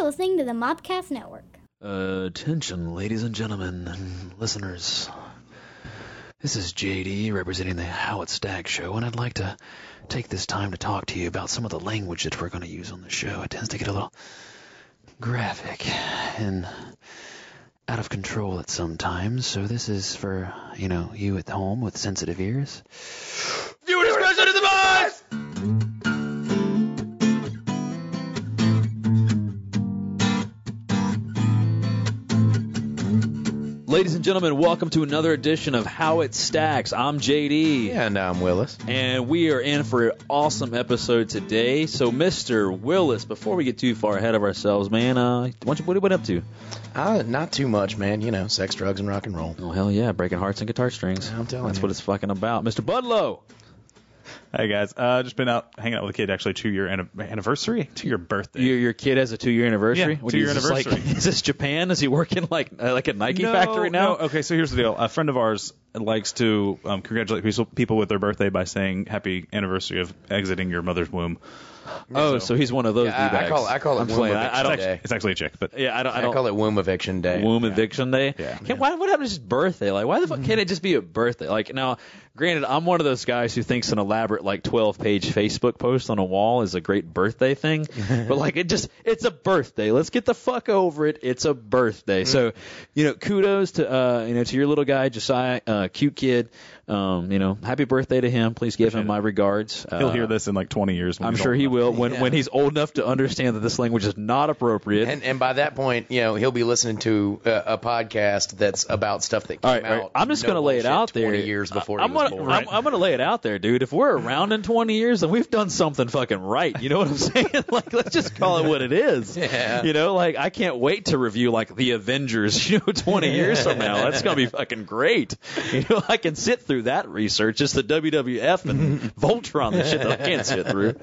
You're listening to the Mopcast Network. Uh, attention, ladies and gentlemen and listeners. This is JD representing the How It Stack show, and I'd like to take this time to talk to you about some of the language that we're going to use on the show. It tends to get a little graphic and out of control at some times, so this is for, you know, you at home with sensitive ears. Viewer discretion is advised! Ladies and gentlemen, welcome to another edition of How It Stacks. I'm JD. And I'm Willis. And we are in for an awesome episode today. So, Mr. Willis, before we get too far ahead of ourselves, man, uh, what you what you been up to? Uh, not too much, man. You know, sex, drugs, and rock and roll. Oh hell yeah, breaking hearts and guitar strings. I'm telling That's you. what it's fucking about, Mr. Budlow. Hey guys, uh, just been out hanging out with a kid. Actually, two year an- anniversary, two year birthday. Your, your kid has a two year anniversary. Yeah, What two-year is this like- anniversary. is this Japan? Is he working like uh, like a Nike no, factory now? No. Okay, so here's the deal. A friend of ours likes to um, congratulate people- people with their birthday by saying "Happy anniversary of exiting your mother's womb." Oh, so he's one of those Yeah, I- I D-bags. call- I call it I'm womb playing. I, I eviction don't. Day. actually, it's actually a chick, but Yeah, I don't. I I don't. call it womb eviction day. Womb eviction day. Yeah. Can't, why, what happened to just birthday? Like, why the fuck can't it just be a birthday? Like, now, granted, I'm one of those guys who thinks an elaborate, like, 12 page Facebook post on a wall is a great birthday thing. but, like, it just, it's a birthday. Let's get the fuck over it. It's a birthday. So, you know, kudos to, uh, you know, to your little guy, Josiah, uh, cute kid. Um, you know, happy birthday to him. Please give him Appreciate my regards. he'll Uh, hear this in like 20 years. When I'm sure he enough. will when, Yeah. when he's old enough to understand that this language is not appropriate. And, and by that point, you know, he'll be listening to a, a podcast that's about stuff that came All right, out. right. I'm just no gonna lay it bullshit, out there. 20 years before I'm gonna, I'm, I'm gonna lay it out there, dude. If we're around in 20 years, then we've done something fucking right. You know what I'm saying? like, let's just call it what it is. Yeah. You know, like I can't wait to review like the Avengers. You know, 20 years from now, that's gonna be fucking great. You know, I can sit through that research. Just the WWF and Voltron, the shit that I can't sit through.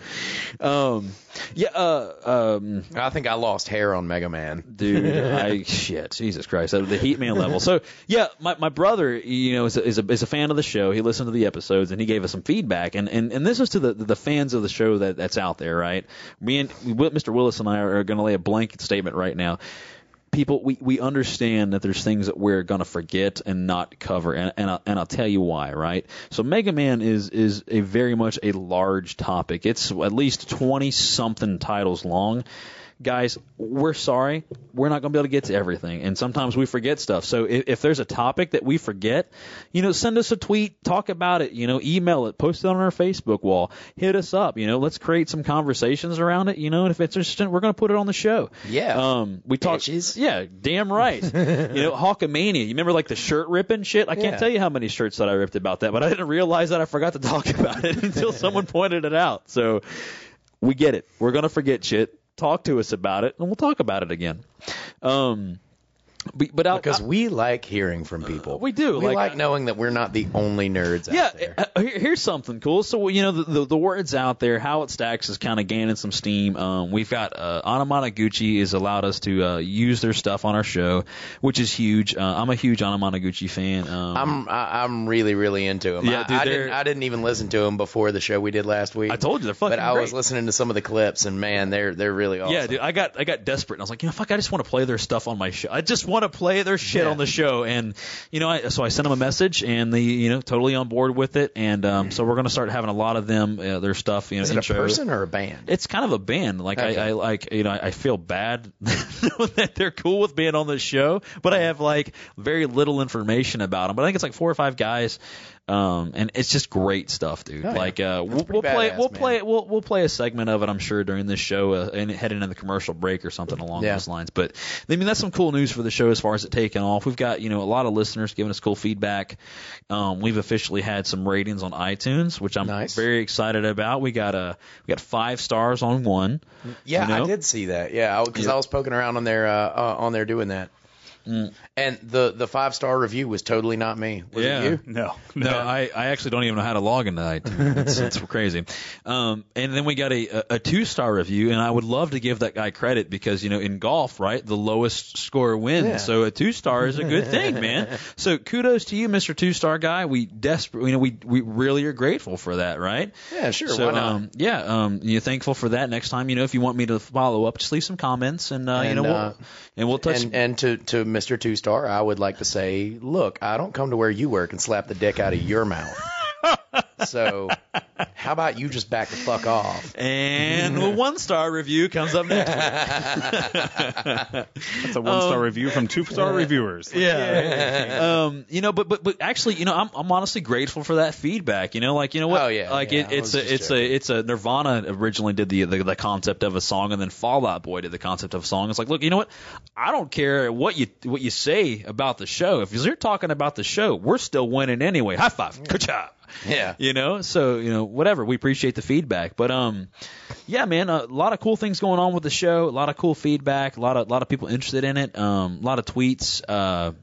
Um, yeah. Uh, um, I think I lost hair on Mega Man. dude. I shit, Jesus Christ, at the Heat Man level. So yeah, my my brother, you know, is a, is a is a fan of the show. He listened to the episodes and he gave us some feedback. And and, and this is to the the fans of the show that that's out there, right? Me and Mr. Willis and I are going to lay a blanket statement right now. People, we, we understand that there's things that we're gonna forget and not cover, and and I'll, and I'll tell you why, right? So Mega Man is is a very much a large topic. It's at least twenty something titles long guys, we're sorry. We're not going to be able to get to everything. And sometimes we forget stuff. So if, if there's a topic that we forget, you know, send us a tweet, talk about it, you know, email it, post it on our Facebook wall, hit us up, you know, let's create some conversations around it, you know, and if it's interesting, we're going to put it on the show. Yeah. Um, we talked, Bitches. yeah, damn right. you know, Hulkamania, you remember like the shirt ripping shit? I can't Yeah. tell you how many shirts that I ripped about that, but I didn't realize that I forgot to talk about it until someone pointed it out. So, we get it. We're gonna forget shit. Talk to us about it, and we'll talk about it again. Um, but, but Because we like hearing from people. we do, We like- like, knowing that we're not the only nerds yeah, out there. uh, here- here's something cool. So you know the the, the words out there, how it stacks is kind of gaining some steam. Um, we've got uh, Anamanaguchi has allowed us to uh, use their stuff on our show, which is huge. Uh, I'm a huge Anamanaguchi fan. Um, I'm I, I'm really really into them. Yeah, I, dude, I didn't I didn't even listen to them before the show we did last week. I told you they're fucking But I was listening to some of the clips and man, they're they're really awesome. Yeah, dude, I got I got desperate and I was like, you know, fuck, I just want to play their stuff on my show. I just want to play their shit Yeah. on the show, and you know, I, so I sent them a message, and they, you know, totally on board with it, and um, so we're gonna start having a lot of them, uh, their stuff, you know, Is it a person or a band? It's kind of a band. Like Okay. I, I like you know I feel bad that they're cool with being on the show, but I have like very little information about them. But I think it's like four or five guys, um, and it's just great stuff, dude. Oh, yeah. Like uh, we'll, we'll play badass, we'll man. play we'll we'll play a segment of it. I'm sure during this show uh, and heading into the commercial break or something along Yeah. those lines. But I mean that's some cool news for the show as far as it taking off. We've got you know a lot of listeners giving us cool feedback. Um, we've officially had some ratings on iTunes, which I'm Nice. very excited about. We got a we got five stars on one. yeah, you know? I did see that. Yeah, because Yeah. I was poking around on there uh, uh, on there doing that. And the the five star review was totally not me. Was Yeah. it you? No, No, I, I actually don't even know how to log into iTunes. It's, it's crazy. Um, and then we got a, a, a two star review, and I would love to give that guy credit because you know in golf, right, the lowest score wins. Yeah. So a two star is a good thing, man. So kudos to you, Mister Two Star Guy. We desperate, you know, we we really are grateful for that, right? Yeah, sure. So why not? um, yeah, um, you're thankful for that. Next time, you know, if you want me to follow up, just leave some comments, and, uh, you And, know, we'll, uh, and we'll touch. and and to to Mr. Two Star, I would like to say, look, I don't come to where you work and slap the dick out of your mouth. so, how about you just back the fuck off? and a one star review comes up next. That's a one star review from two star reviewers. Yeah. um, you know, but but but actually, you know, I'm I'm honestly grateful for that feedback. You know, like you know what? Oh, yeah, Like yeah, it, it's a it's joking. a it's a Nirvana originally did the, the the concept of a song, and then Fall Out Boy did the concept of a song. It's like, look, you know what? I don't care what you what you say about the show. If you're talking about the show, we're still winning anyway. High five, Good job. Yeah. You know, so you know, whatever. We appreciate the feedback, but um, yeah, man, a lot of cool things going on with the show. A lot of cool feedback. A lot of a lot of people interested in it. Um, a lot of tweets. Uh,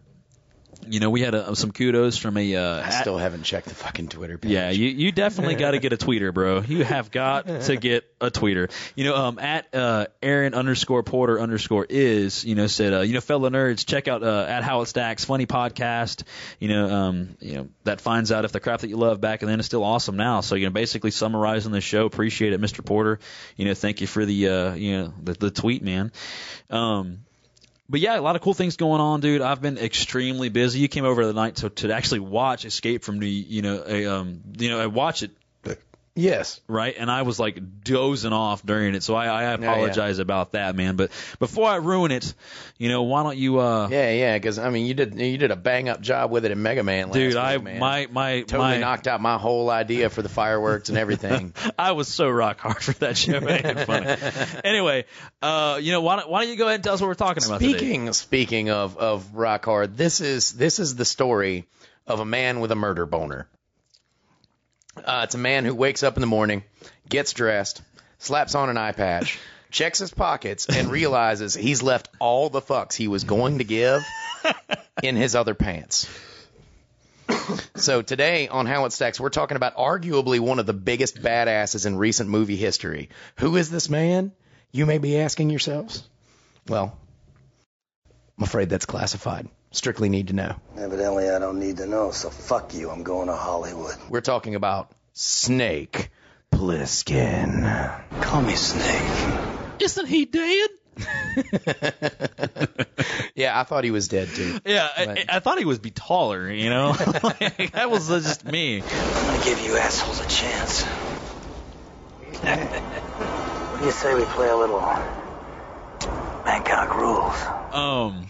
you know, we had uh some kudos from a. Uh, I still haven't checked the fucking Twitter page. yeah, you you definitely got to get a tweeter, bro. You have got to get a tweeter. You know, um, at uh, Aaron underscore Porter underscore is you know said uh, you know fellow nerds check out uh, at How It Stacks funny podcast. You know, um, you know that finds out if the crap that you love back then is still awesome now. So you know, basically summarizing the show. Appreciate it, Mr. Porter. You know, thank you for the uh, you know the, the tweet, man. Um, but yeah, a lot of cool things going on, dude. I've been extremely busy. You came over the night to to actually watch Escape from New, you know, a, um, you know, I watch it Yes. right, and I was like dozing off during it, so I, I yeah. apologize about that, man. But before I ruin it, you know, why don't you, uh, Yeah, yeah. Because I mean, you did you did a bang up job with it in Mega Man last dude, week, I man. my my totally my knocked out my whole idea for the fireworks and everything. I was so rock hard for that show. Even funny. anyway, uh, you know, why don't why don't you go ahead and tell us what we're talking about today? Speaking speaking of of rock hard, this is this is the story of a man with a murder boner. Uh, it's a man who wakes up in the morning, gets dressed, slaps on an eye patch, checks his pockets, and realizes he's left all the fucks he was going to give in his other pants. So today on How It Stacks, we're talking about arguably one of the biggest badasses in recent movie history. Who is this man? You may be asking yourselves. Well, I'm afraid that's classified. Strictly need to know. Evidently, I don't need to know, so fuck you. I'm going to Hollywood. We're talking about Snake Plissken. Call me Snake. Isn't he dead? Yeah, I thought he was dead too. Yeah, I, I thought he would be taller. You know, like, that was just me. I'm gonna give you assholes a chance. what do you say we play a little Bangkok rules? Um,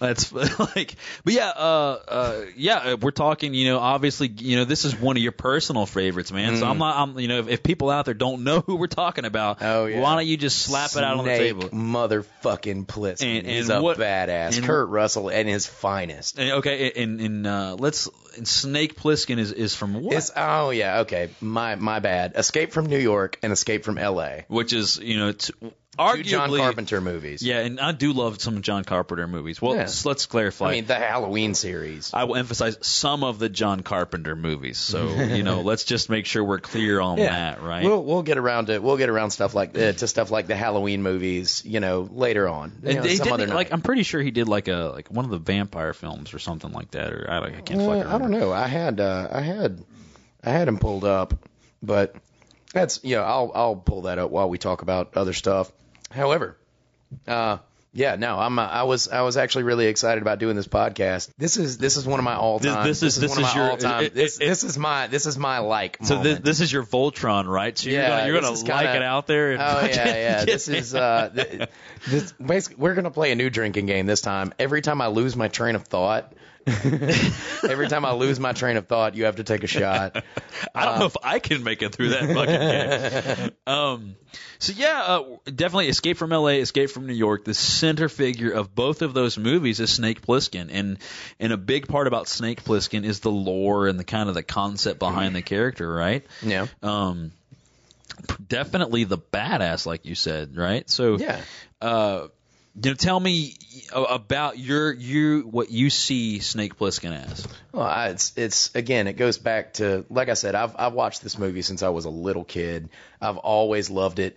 that's like, but yeah, uh, uh, yeah, uh, we're talking. You know, obviously, you know, this is one of your personal favorites, man. So I'm not, I'm, you know, if, if people out there don't know who we're talking about, Oh, yeah. why don't you just slap it out on the Snake table? Motherfucking Plissken. And- He's and a what- badass. and- Kurt Russell and his finest. And, okay, and and uh, let's and Snake Plissken is is from what? It's, oh yeah, okay. My my bad. Escape from New York and Escape from L.A. Which is you know, Two arguably John Carpenter movies. Yeah, and I do love some John Carpenter movies. Well, Yeah. let's, let's clarify. I mean the Halloween series. I will emphasize some of the John Carpenter movies. So you know, let's just make sure we're clear on that, right? We'll we'll get around to we'll get around stuff like uh, to stuff like the Halloween movies, you know, later on. You And know, they some didn't- other like. I'm pretty sure he did like a like one of the vampire films or something like that, or I, don't, I can't Uh, fucking I don't know. I had uh, I had I had him pulled up, but that's you know I'll I'll pull that up while we talk about other stuff. However, uh, yeah, no, I'm uh, I was I was actually really excited about doing this podcast. This is this is one of my all time. This- this is- this one of is my your- all time. it- This it- this is my this is my like. So this, moment. this is your Voltron, right? So you're Yeah, gonna, you're gonna like kinda- it out there. And Oh fucking yeah, yeah. This it. is uh, th- this basically we're gonna play a new drinking game this time. Every time I lose my train of thought, every time I lose my train of thought, you have to take a shot. I don't know if I can make it through that fucking game. Um, so yeah, uh, definitely Escape from L.A., Escape from New York. The center figure of both of those movies is Snake Plissken, and and a big part about Snake Plissken is the lore and the kind of the concept behind the character, right? Yeah. Um, definitely the badass, like you said, right? So Yeah. uh, You know, tell me about your you what you see Snake Plissken as. Well, I, it's it's again, it goes back to like I said, I've I've watched this movie since I was a little kid. I've always loved it.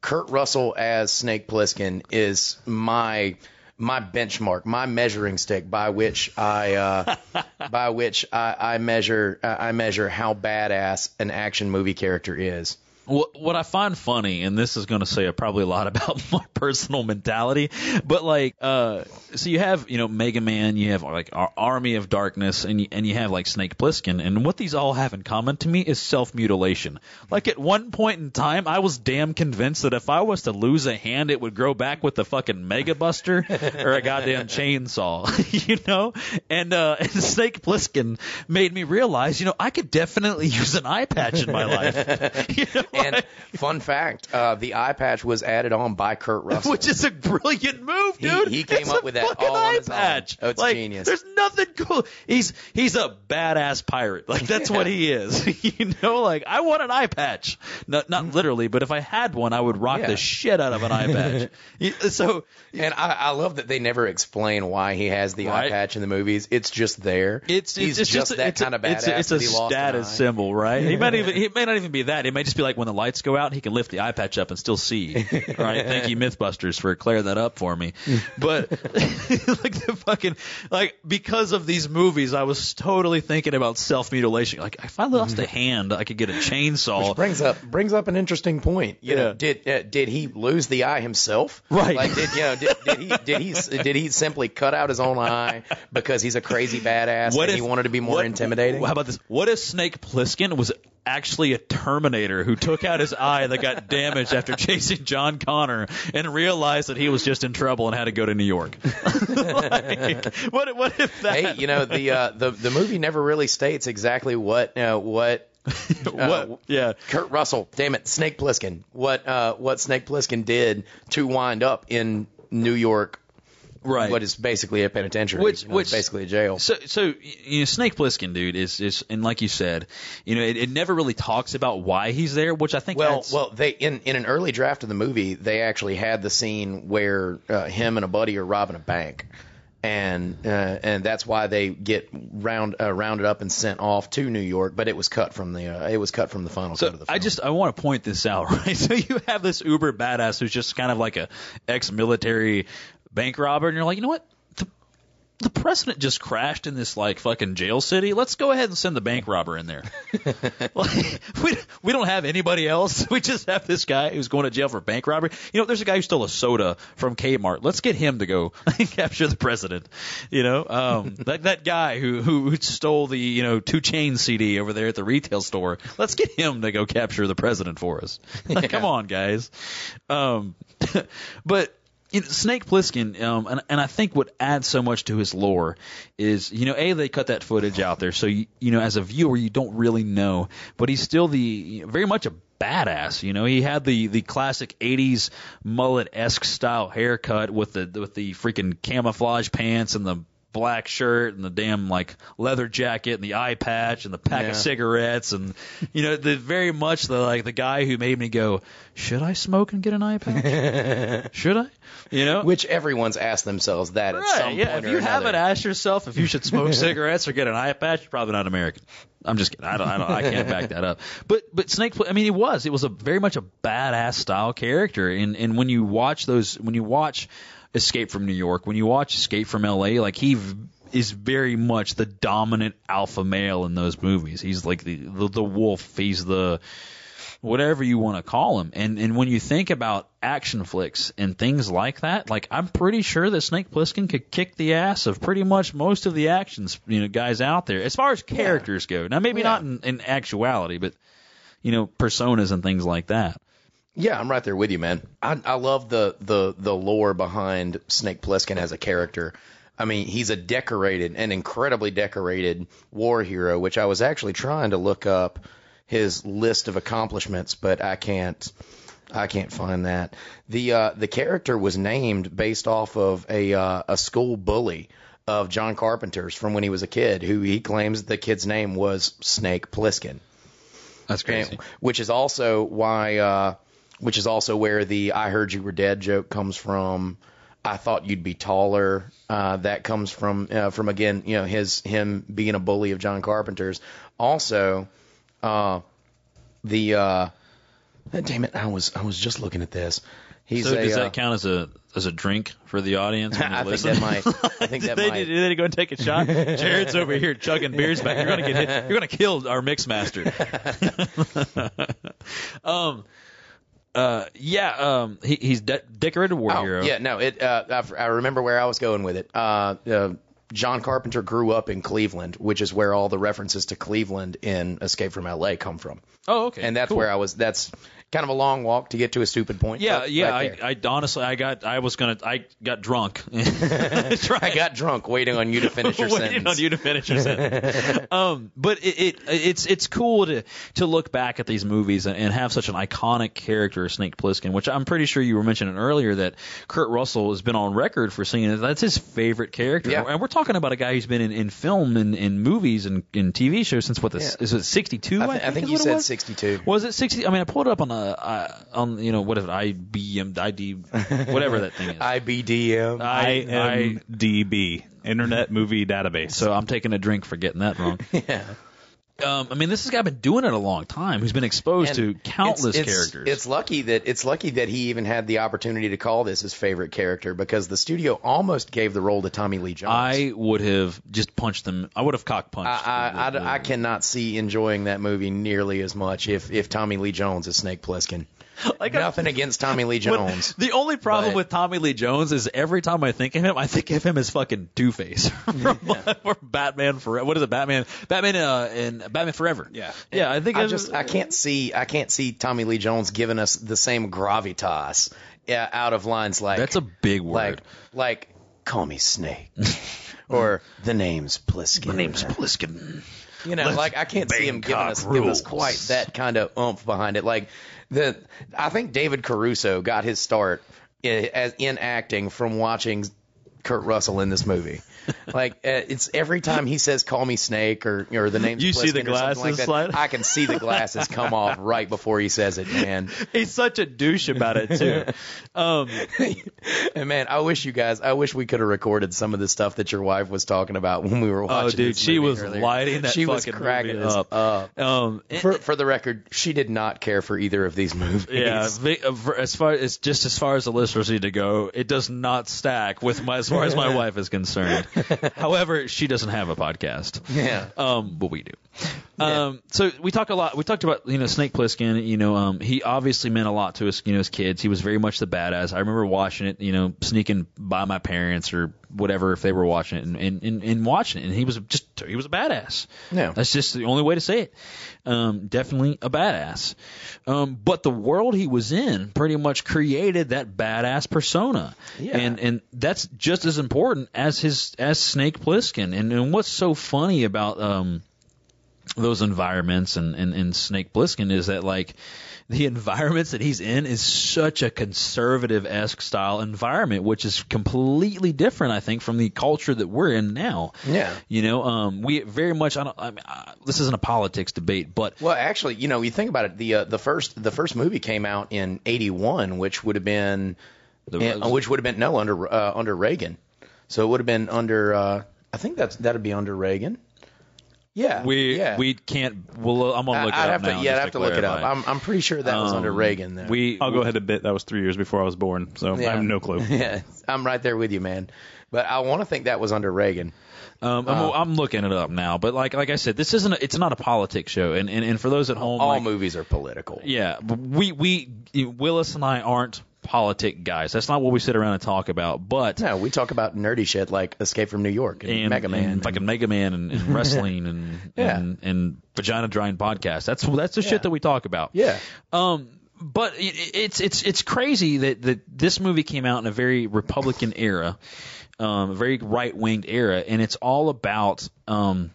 Kurt Russell as Snake Plissken is my my benchmark, my measuring stick by which I uh, by which I, I measure I measure how badass an action movie character is. What, what I find funny, and this is going to say probably a lot about my personal mentality, but like, uh, so you have, you know, Mega Man, you have like our Army of Darkness, and you, and you have like Snake Plissken, and what these all have in common to me is self mutilation. Like at one point in time, I was damn convinced that if I was to lose a hand, it would grow back with the fucking Mega Buster or a goddamn chainsaw, you know? And, uh, and Snake Plissken made me realize, you know, I could definitely use an eye patch in my life. You know? And fun fact, uh, the eye patch was added on by Kurt Russell. Which is a brilliant move, dude. he came It's up with that all on eye patch. Oh, it's like, genius. There's nothing cool. He's he's a badass pirate. Like that's what he is. you know, like I want an eye patch. Not not literally, but if I had one, I would rock Yeah. the shit out of an eye patch. So And I, I love that they never explain why he has the eye patch in the movies. It's just there. It's He's it's just, just, that it's a- kind of badass. It's a, it's a that he lost an status symbol, right? He might even he may not even be that. It may just be like when the lights go out, he can lift the eye patch up and still see. right? Thank you, MythBusters, for clearing that up for me. But like the fucking like because of these movies, I was totally thinking about self mutilation. Like if I lost a hand, I could get a chainsaw. Which brings up brings up an interesting point. You Yeah. know, did uh, did he lose the eye himself? Right. Like did you know did, did he did he did he simply cut out his own eye because he's a crazy badass and he wanted to be more what- intimidating? How about this? What if Snake Plissken was actually a Terminator who took out his eye that got damaged after chasing John Connor and realized that he was just in trouble and had to go to New York? like, what, what if that? hey, you know the uh, the the movie never really states exactly what uh, what what? yeah. Kurt Russell, damn it, Snake Plissken. What uh, what Snake Plissken did to wind up in New York, Right. what is basically a penitentiary, Which- you know, which- basically a jail. So, so you know, Snake Plissken, dude, is is and like you said, you know, it, it never really talks about why he's there, which I think. Well, well, they in in an early draft of the movie, they actually had the scene where uh, him and a buddy are robbing a bank, and uh, and that's why they get round uh, rounded up and sent off to New York. But it was cut from the uh, it was cut from the final cut So of the film. I just I want to point this out, right? So you have this uber badass who's just kind of like a ex-military bank robber, and you're like, you know what? The, the president just crashed in this like fucking jail city. Let's go ahead and send the bank robber in there. like, we we don't have anybody else. We just have this guy who's going to jail for bank robbery. You know, there's a guy who stole a soda from Kmart. Let's get him to go capture the president. You know, um, that that guy who who stole the you know two chain CD over there at the retail store. Let's get him to go capture the president for us. Like, Come on, guys. Um, but you know, Snake Plissken, um, and, and I think what adds so much to his lore is, you know, a they cut that footage out there, so you, you know, as a viewer, you don't really know, but he's still the very much a badass. You know, he had the the classic '80s mullet esque style haircut with the with the freaking camouflage pants and the black shirt and the damn like leather jacket and the eye patch and the pack Yeah. of cigarettes and you know the very much the like the guy who made me go should I smoke and get an eye patch should I you know which everyone's asked themselves that at Right, some yeah. point If you haven't asked yourself if you should smoke cigarettes or get an eye patch, you're probably not American. I'm just kidding. I don't. I don't. I can't back that up. But but Snake. Pl- I mean, he was. It was a very much a badass style character. And and when you watch those, when you watch Escape from New York, when you watch Escape from L.A., like he v- is very much the dominant alpha male in those movies. He's like the the, the wolf. He's the whatever you want to call him. And and when you think about action flicks and things like that, like I'm pretty sure that Snake Plissken could kick the ass of pretty much most of the actions you know guys out there as far as characters go. Now maybe Yeah. not in, in actuality, but you know personas and things like that. Yeah, I'm right there with you, man. I, I love the, the the lore behind Snake Plissken as a character. I mean, he's a decorated, an incredibly decorated war hero, which I was actually trying to look up his list of accomplishments, but I can't. I can't find that. The uh, the character was named based off of a uh, a school bully of John Carpenter's from when he was a kid, who he claims the kid's name was Snake Plissken. That's And- which is also why, uh, which is also where the "I heard you were dead" joke comes from. I thought you'd be taller. Uh, that comes from uh, from again, you know, his him being a bully of John Carpenter's. Also, uh, the uh, damn it, I was I was just looking at this. He's So a, does uh, that count as a as a drink for the audience? When I think listen? that might. I think that they, might. did they go and take a shot? Jared's over here chugging beers back. You're gonna get hit. You're gonna kill our mix master. um, uh, yeah. Um, he, he's de- decorated war Oh, hero. yeah, no, it. Uh, I, I remember where I was going with it. Uh, uh, John Carpenter grew up in Cleveland, which is where all the references to Cleveland in Escape from L.A. come from, Oh, okay. and that's cool. where I was. That's kind of a long walk to get to a stupid point. Yeah, yeah. right I. I honestly, I got, I was gonna, I got drunk. I got drunk waiting on you to finish your sentence. waiting sentence. on you to finish your sentence. um, but it, it it's it's cool to to look back at these movies and, and have such an iconic character, Snake Plissken, which I'm pretty sure you were mentioning earlier that Kurt Russell has been on record for saying that that's his favorite character. Yeah. And we're talking about a guy who's been in, in film and in movies and in TV shows since what this Yeah. is it 62? I, I, th- I think you said 62. Was it 60? I mean, I pulled it up on a uh, on you know what is it IBM ID whatever that thing is. IBDM. I, I IMDb, Internet Movie Database. so I'm taking a drink for getting that wrong. yeah. Um, I mean, this guy's been doing it a long time. He's been exposed to countless it's, it's, characters. It's lucky that it's lucky that he even had the opportunity to call this his favorite character because the studio almost gave the role to Tommy Lee Jones. I would have just punched them. I would have cock punched. I, I, I, I cannot see enjoying that movie nearly as much if, if Tommy Lee Jones is Snake Plissken. Like, I- Nothing against Tommy Lee Jones. the only problem but- with Tommy Lee Jones is every time I think of him, I think of him as fucking Two Face from, from Batman Forever. What is it? Batman, Batman, uh, and Batman Forever. Yeah. yeah. I think I just I can't see I can't see Tommy Lee Jones giving us the same gravitas yeah, out of lines like That's a big word. like like call me Snake or the name's Plissken. the name's Plissken. You know, like I can't see him giving us giving us quite that kind of oomph behind it. Like the I think David Caruso got his start in, in acting from watching Kurt Russell in this movie. Like uh, it's every time he says "Call me Snake" or or the name. You see the glasses like slide? that, I can see the glasses come off right before he says it, man. He's such a douche about it too. um, And man, I wish you guys, I wish we could have recorded some of the stuff that your wife was talking about when we were watching. oh, dude, she was earlier. lighting that She was cracking movie up. up. Um, For, for the record, she did not care for either of these movies. Yeah, uh, as far as just as far as the listeners need to go, it does not stack with my as far as my wife is concerned. However, she doesn't have a podcast. Yeah. Um, but we do. Um, so we talk a lot. We talked about you know Snake Plissken. You know, um, he obviously meant a lot to us. You know, as kids, he was very much the badass. I remember watching it. You know, sneaking by my parents or whatever if they were watching it, and and, and, and watching it. And he was just he was a badass. Yeah. That's just the only way to say it. Um, definitely a badass. Um, but the world he was in pretty much created that badass persona. Yeah. And and that's just as important as his as Snake Plissken. And, and what's so funny about um those environments and, and, and Snake Plissken is that like the environments that he's in is such a conservative esque style environment, which is completely different, I think, from the culture that we're in now. Yeah. You know, um, we very much. I don't. I mean, uh, this isn't a politics debate, but Well, actually, you know, you think about it. The uh, the first the first movie came out in '81, which would have been, The- uh, which would have been no under uh, under Reagan. So it would have been under. Uh, I think that's that'd be under Reagan. Yeah. we yeah. we can't. Well, I'm gonna look I'd it up have now. to, yeah, I'd have to look it up. I'm I'm pretty sure that was under Um, Reagan. Though. We I'll go ahead and bet that was three years before I was born, so I have no clue. yeah, I'm right there with you, man. But I want to think that was under Reagan. Um, I'm, I'm looking it up now, but like like I said, this isn't. A, it's not a politics show, and and, and for those at home, All like, movies are political. Yeah, we we Willis and I aren't politic guys. That's not what we sit around and talk about. But No, we talk about nerdy shit like Escape from New York and, and Mega Man. and fucking Mega Man, and, and wrestling, and, Yeah. and and vagina drying podcast. That's that's the Yeah. shit that we talk about. yeah. Um, but it, it's it's it's crazy that that this movie came out in a very Republican era, um, a very right winged era, and it's all about um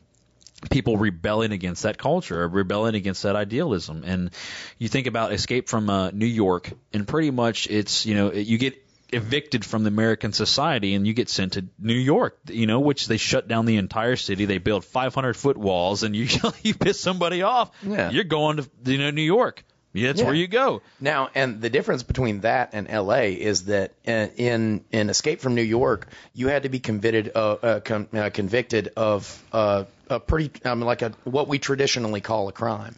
people rebelling against that culture, rebelling against that idealism. And you think about Escape from uh, New York, and pretty much it's you know you get evicted from the American society and you get sent to New York, you know, which they shut down the entire city. They build 500 foot walls, and you you piss somebody off, Yeah. you're going to you know New York. Yeah, that's Yeah. where you go. Now, and the difference between that and L.A. is that in in Escape from New York, you had to be convicted uh, uh, con- uh, convicted of uh, a pretty um, like a what we traditionally call a crime.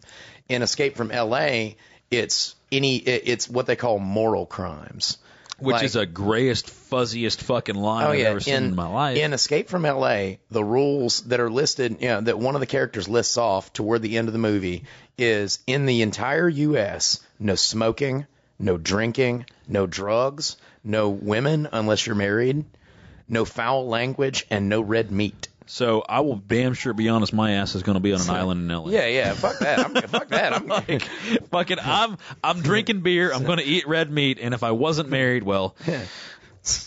In Escape from L.A., it's any it, it's what they call moral crimes. Which Like- is a grayest, fuzziest fucking line Oh I've ever seen in, my life. In Escape from L.A., the rules that are listed, you know, that one of the characters lists off toward the end of the movie is in the entire U.S. no smoking, no drinking, no drugs, no women unless you're married, no foul language, and no red meat. So I will damn sure be honest, my ass is going to be on an island in LA. Yeah, yeah, fuck that. I'm, fuck that. I'm Like, fucking, I'm I'm drinking beer. I'm going to eat red meat, and if I wasn't married, well,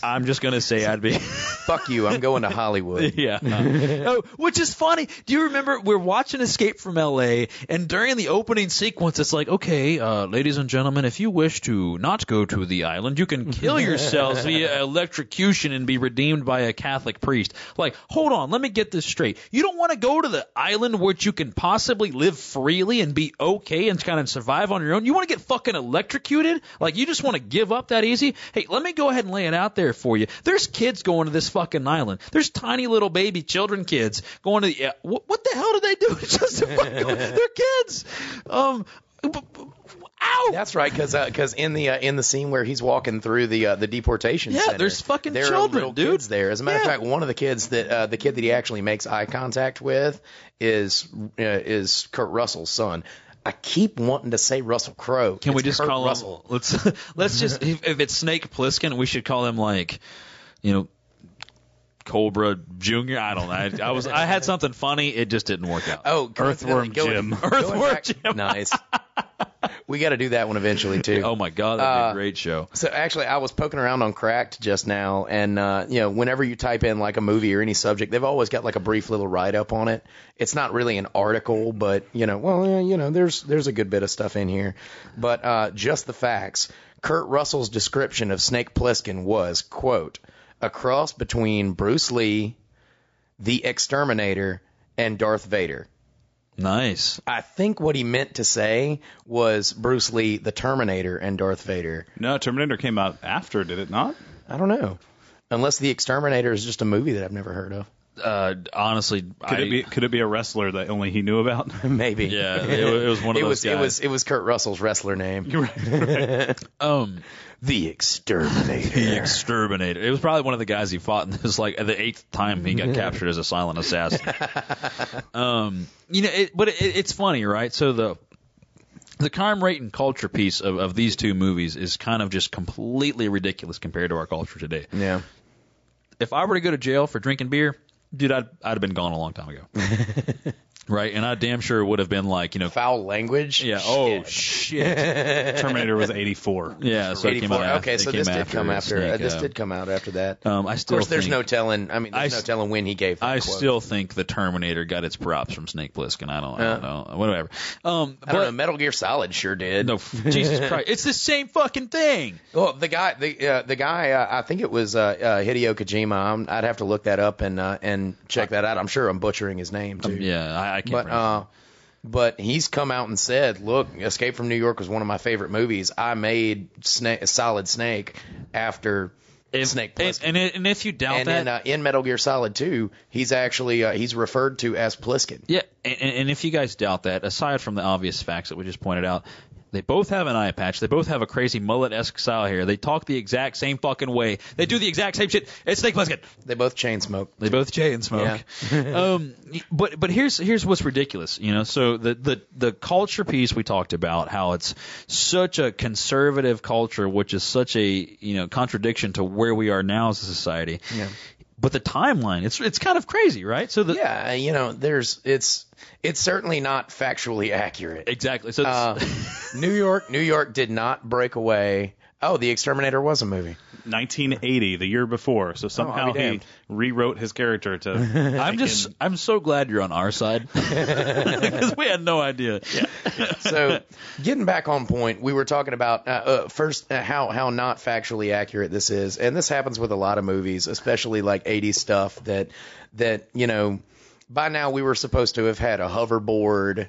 I'm just going to say I'd be. fuck you. I'm going to Hollywood. Yeah. oh, which is funny. Do you remember we're watching Escape from L.A. and during the opening sequence, it's like, okay, uh, ladies and gentlemen, if you wish to not go to the island, you can kill yourselves via electrocution and be redeemed by a Catholic priest. Like, hold on, let me get this straight. You don't want to go to the island where you can possibly live freely and be okay and kind of survive on your own. You want to get fucking electrocuted? Like, you just want to give up that easy? Hey, let me go ahead and lay it out there for you. There's kids going to this fucking island. There's tiny little baby children kids going to the. Yeah, what, what the hell did they do? Just to fucking, they're kids. Um, ow. That's right, because cuz in the uh, in the scene where he's walking through the uh, the deportation Yeah, center, there's fucking there children, are little dude. kids there. As a matter Yeah. of fact, one of the kids that uh, the kid that he actually makes eye contact with is uh, is Kurt Russell's son. I keep wanting to say Russell Crowe. Can we just Kurt call Russell? him? Let's let's just if, if it's Snake Plissken, we should call him like, you know. Cobra Junior. I don't know. I, I was. I had something funny. It just didn't work out. Oh, Earthworm go- Jim. going Earthworm back- Jim. Nice. we got to do that one eventually too. Oh my god, that'd be Uh, a great show. So actually, I was poking around on Cracked just now, and uh, you know, whenever you type in like a movie or any subject, they've always got like a brief little write up on it. It's not really an article, but you know, well, yeah, you know, there's there's a good bit of stuff in here. But uh, just the facts. Kurt Russell's description of Snake Plissken was quote a cross between Bruce Lee, the Exterminator, and Darth Vader. Nice. I think what he meant to say was Bruce Lee, the Terminator, and Darth Vader. No, Terminator came out after, did it not? I don't know. Unless the Exterminator is just a movie that I've never heard of. Uh, honestly, Could I, it be? Could it be a wrestler that only he knew about? Maybe. Yeah, it, it was one of It those was guys. it was it was Kurt Russell's wrestler name. um, The Exterminator. the exterminator. It was probably one of the guys he fought in this like the eighth time he got captured as a silent assassin. um, you know, it, but it, it's funny, right? So the the crime rate and culture piece of, of these two movies is kind of just completely ridiculous compared to our culture today. yeah. If I were to go to jail for drinking beer, dude, I'd I'd have been gone a long time ago. right, and I damn sure it would have been like, you know, Foul language. yeah, oh shit, Terminator was 84. yeah. So it came out 84. after, Okay, it so came this did after come after. uh, this did come out after that. Um, I of still course, there's think, no telling. I mean, there's I no telling when he gave. That I quote. still think the Terminator got its props from Snake Plissken. I don't, I don't Uh. know, whatever. Um, I don't know. Metal Gear Solid sure did. no, Jesus Christ, it's the same fucking thing. Well, the guy, the uh, the guy, uh, I think it was uh, uh, Hideo Kojima. I'm, I'd have to look that up and uh, and check that out. I'm sure I'm butchering his name too. Yeah, I, I can't. but uh, but he's come out and said, "Look, Escape from New York was one of my favorite movies. I made Snake, Solid Snake after it. Snake Plissken." and, and if you doubt And that, in, uh, in Metal Gear Solid 2, he's actually uh, he's referred to as Pliskin. Yeah, and, and if you guys doubt that, aside from the obvious facts that we just pointed out, they both have an eye patch. They both have a crazy mullet-esque style here. They talk the exact same fucking way. They do the exact same shit. It's Snake Plissken. They both chain smoke. They both chain smoke. um, but but here's here's what's ridiculous, you know. So the the the culture piece we talked about, how it's such a conservative culture, which is such a you know contradiction to where we are now as a society. Yeah. But the timeline, it's it's kind of crazy, right? So the Yeah, you know, there's it's it's certainly not factually accurate. exactly. So Uh, New York, New York did not break away. Oh, The Exterminator was a movie. 1980, the year before. So somehow be he rewrote his character to. I'm just I'm so glad you're on our side because we had no idea. Yeah. so getting back on point, we were talking about uh, uh, first uh, how how not factually accurate this is, and this happens with a lot of movies, especially like 80s stuff that that you know by now we were supposed to have had a hoverboard.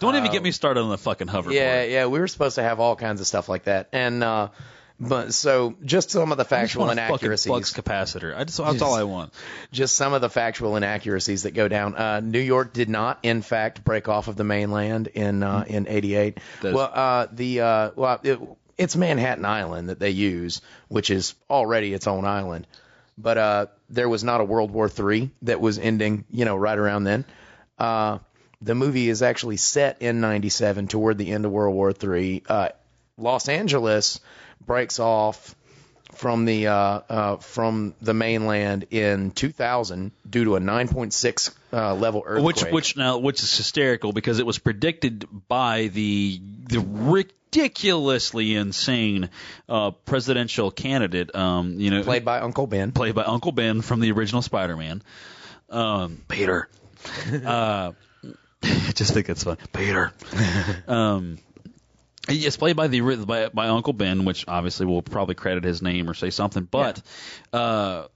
Don't even get me started on the fucking hoverboard. Yeah, yeah, we were supposed to have all kinds of stuff like that, and uh, but so just some of the just factual inaccuracies. flux capacitor. I just that's all I want. just some of the factual inaccuracies that go down. Uh, New York did not, in fact, break off of the mainland in uh, in '88. Well, uh, the uh, well, it, it's Manhattan Island that they use, which is already its own island. But uh, there was not a World War III that was ending, you know, right around then. Uh, the movie is actually set in '97, toward the end of World War III. Uh, Los Angeles breaks off from the uh, uh, from the mainland in 2000 due to a 9.6 uh, level earthquake. Which which now which is hysterical because it was predicted by the the ridiculously insane uh, presidential candidate. Um, you know, played by Uncle Ben. played by Uncle Ben from the original Spider-Man. Um, Peter. uh, I just think it's fun. Peter. um, it's played by the by, by Uncle Ben, which obviously we'll probably credit his name or say something, but uh,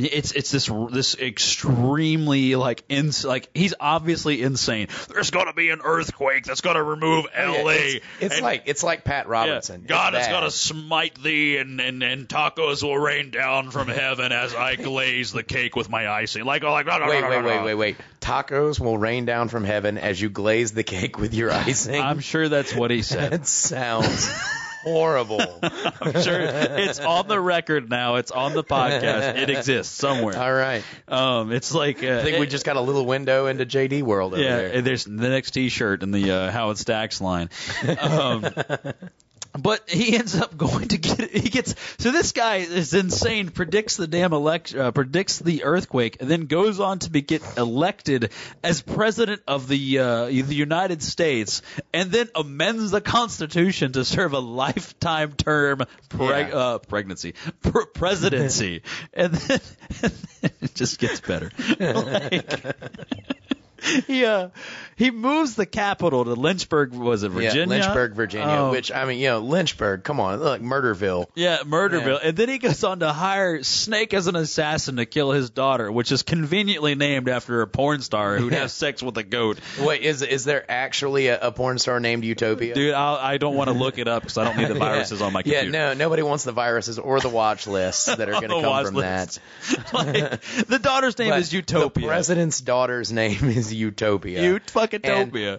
it's it's this this extremely like ins like he's obviously insane. There's gonna be an earthquake that's gonna remove oh, L.A. It's, it's and- like it's like Pat yeah, Robertson. God is going to smite thee, and, and, and tacos will rain down from heaven as I glaze the cake with my icing. Like, oh, like, Wait, wait, wait, wait, wait. Tacos will rain down from heaven as you glaze the cake with your icing. I'm sure that's what he said. that sounds horrible. I'm sure it's on the record now. It's on the podcast. It exists somewhere. All right. Um, it's like uh, I think we just got a little window into JD world over yeah. there. There's the next T-shirt in the uh, How It Stacks line. Um, But he ends up going to get. He gets so this guy is insane. Predicts the damn elect. Uh, predicts the earthquake, and then goes on to be get elected as president of the uh, the United States, and then amends the Constitution to serve a lifetime term preg- Yeah. uh, pregnancy pr- presidency, and then, and then it just gets better. Like, he uh, he moves the capital to Lynchburg. Was it Virginia? Yeah, Lynchburg, Virginia. Oh. Which I mean, you know, Lynchburg. Come on, look, Murderville. Yeah, Murderville. And then he goes on to hire Snake as an assassin to kill his daughter, which is conveniently named after a porn star who'd have sex with a goat. Wait, is is there actually a, a porn star named Utopia? Dude, I'll, I don't want to look it up because I don't need the viruses on my computer. yeah, no, nobody wants the viruses or the watch lists that are going to come from list. that. like, the daughter's name But is Utopia. The president's daughter's name is Utopia. Ut-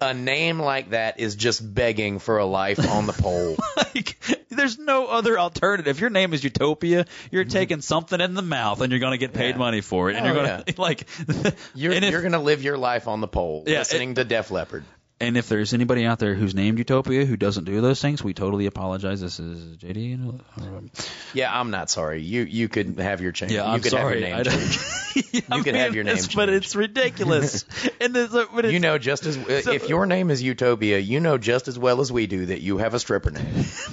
And a name like that is just begging for a life on the pole. like, there's no other alternative. If your name is Utopia, you're mm-hmm. taking something in the mouth and you're going to get paid Yeah. money for it. And Oh, you're going to, like, You're if, you're going to live your life on the pole, Yeah, listening to Def Leppard. And if there's anybody out there who's named Utopia who doesn't do those things, we totally apologize. This is JD. Yeah, I'm not sorry. You you could have your change. Yeah, I'm could sorry. Have your name changed. Yeah, You could have your name it's- But it's ridiculous. and a, but it's, You know just as uh, So- if your name is Utopia, you know just as well as we do that you have a stripper name.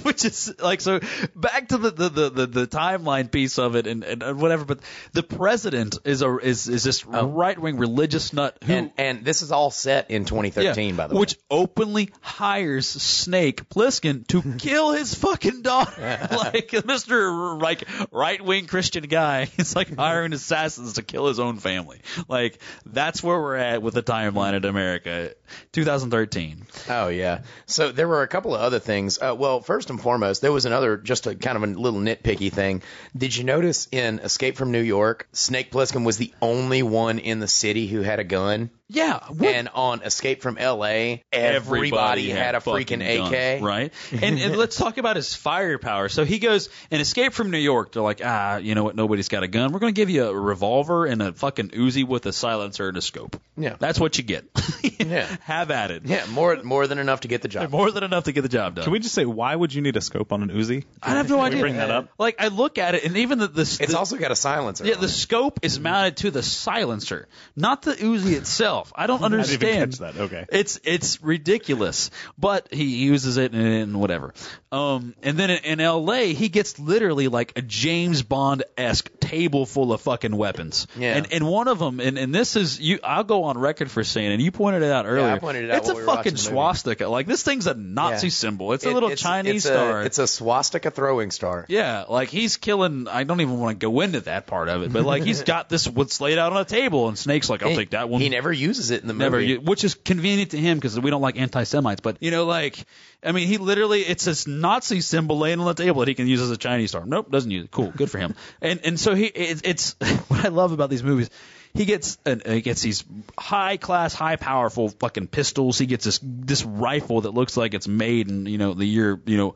which is like so back to the the, the, the, the timeline piece of it and, and, whatever but the president is a is is this oh. right wing religious nut who And and this is all set in 2013, by the way. Which openly hires Snake Plissken to kill his fucking daughter. like Mr. like right wing Christian guy. He's like hiring assassins to kill his own family. Like that's where we're at with the timeline in America. 2013. Oh yeah. So there were a couple of other things. Uh, well, first and foremost, there was another just a kind of a little nitpicky thing. Did you notice in Escape from New York, Snake Plissken was the only one in the city who had a gun? Yeah, what And on Escape from L.A., everybody, had, a freaking fucking guns, AK. right? And, and let's talk about his firepower. So he goes and escape from New York. They're like, ah, you know what? Nobody's got a gun. We're going to give you a revolver and a fucking Uzi with a silencer and a scope. Yeah. that's what you get. Yeah. have at it. Yeah, more more than enough to get the job. Done. More than enough to get the job done. Can we just say why would you need a scope on an Uzi? I have no Can we idea. bring that up? Like I look at it, and even the the, It's the also got a silencer. yeah, on the it. scope is mounted to the silencer, not the Uzi itself. I don't I didn't understand. even catch that. Okay. It's it's ridiculous, but he uses it and whatever. Um, and then in, in L.A., he gets literally like a James Bond esque table full of fucking weapons. Yeah. And and one of them, and, and this is you. I'll go on record for saying, and you pointed it out earlier. pointed it out It's a we fucking watching the movie. swastika. Like this thing's a Nazi Yeah. symbol. It's a It- little it's- Chinese it's a- star. It's a swastika throwing star. Yeah, like he's killing. I don't even want to go into that part of it, but like he's got this what's laid out on a table, and Snake's like, "I'll He- take that one." He never uses it in the movie. u- which is convenient to him because we don't like anti-Semites. But you know, like, I mean, he literally it's this Nazi symbol laying on the table that he can use as a Chinese star. Nope, doesn't use it. Cool, good for him. And and so he, it, it's what I love about these movies. He gets an, he gets these high class, high powerful fucking pistols. He gets this this rifle that looks like it's made in you know the year you know.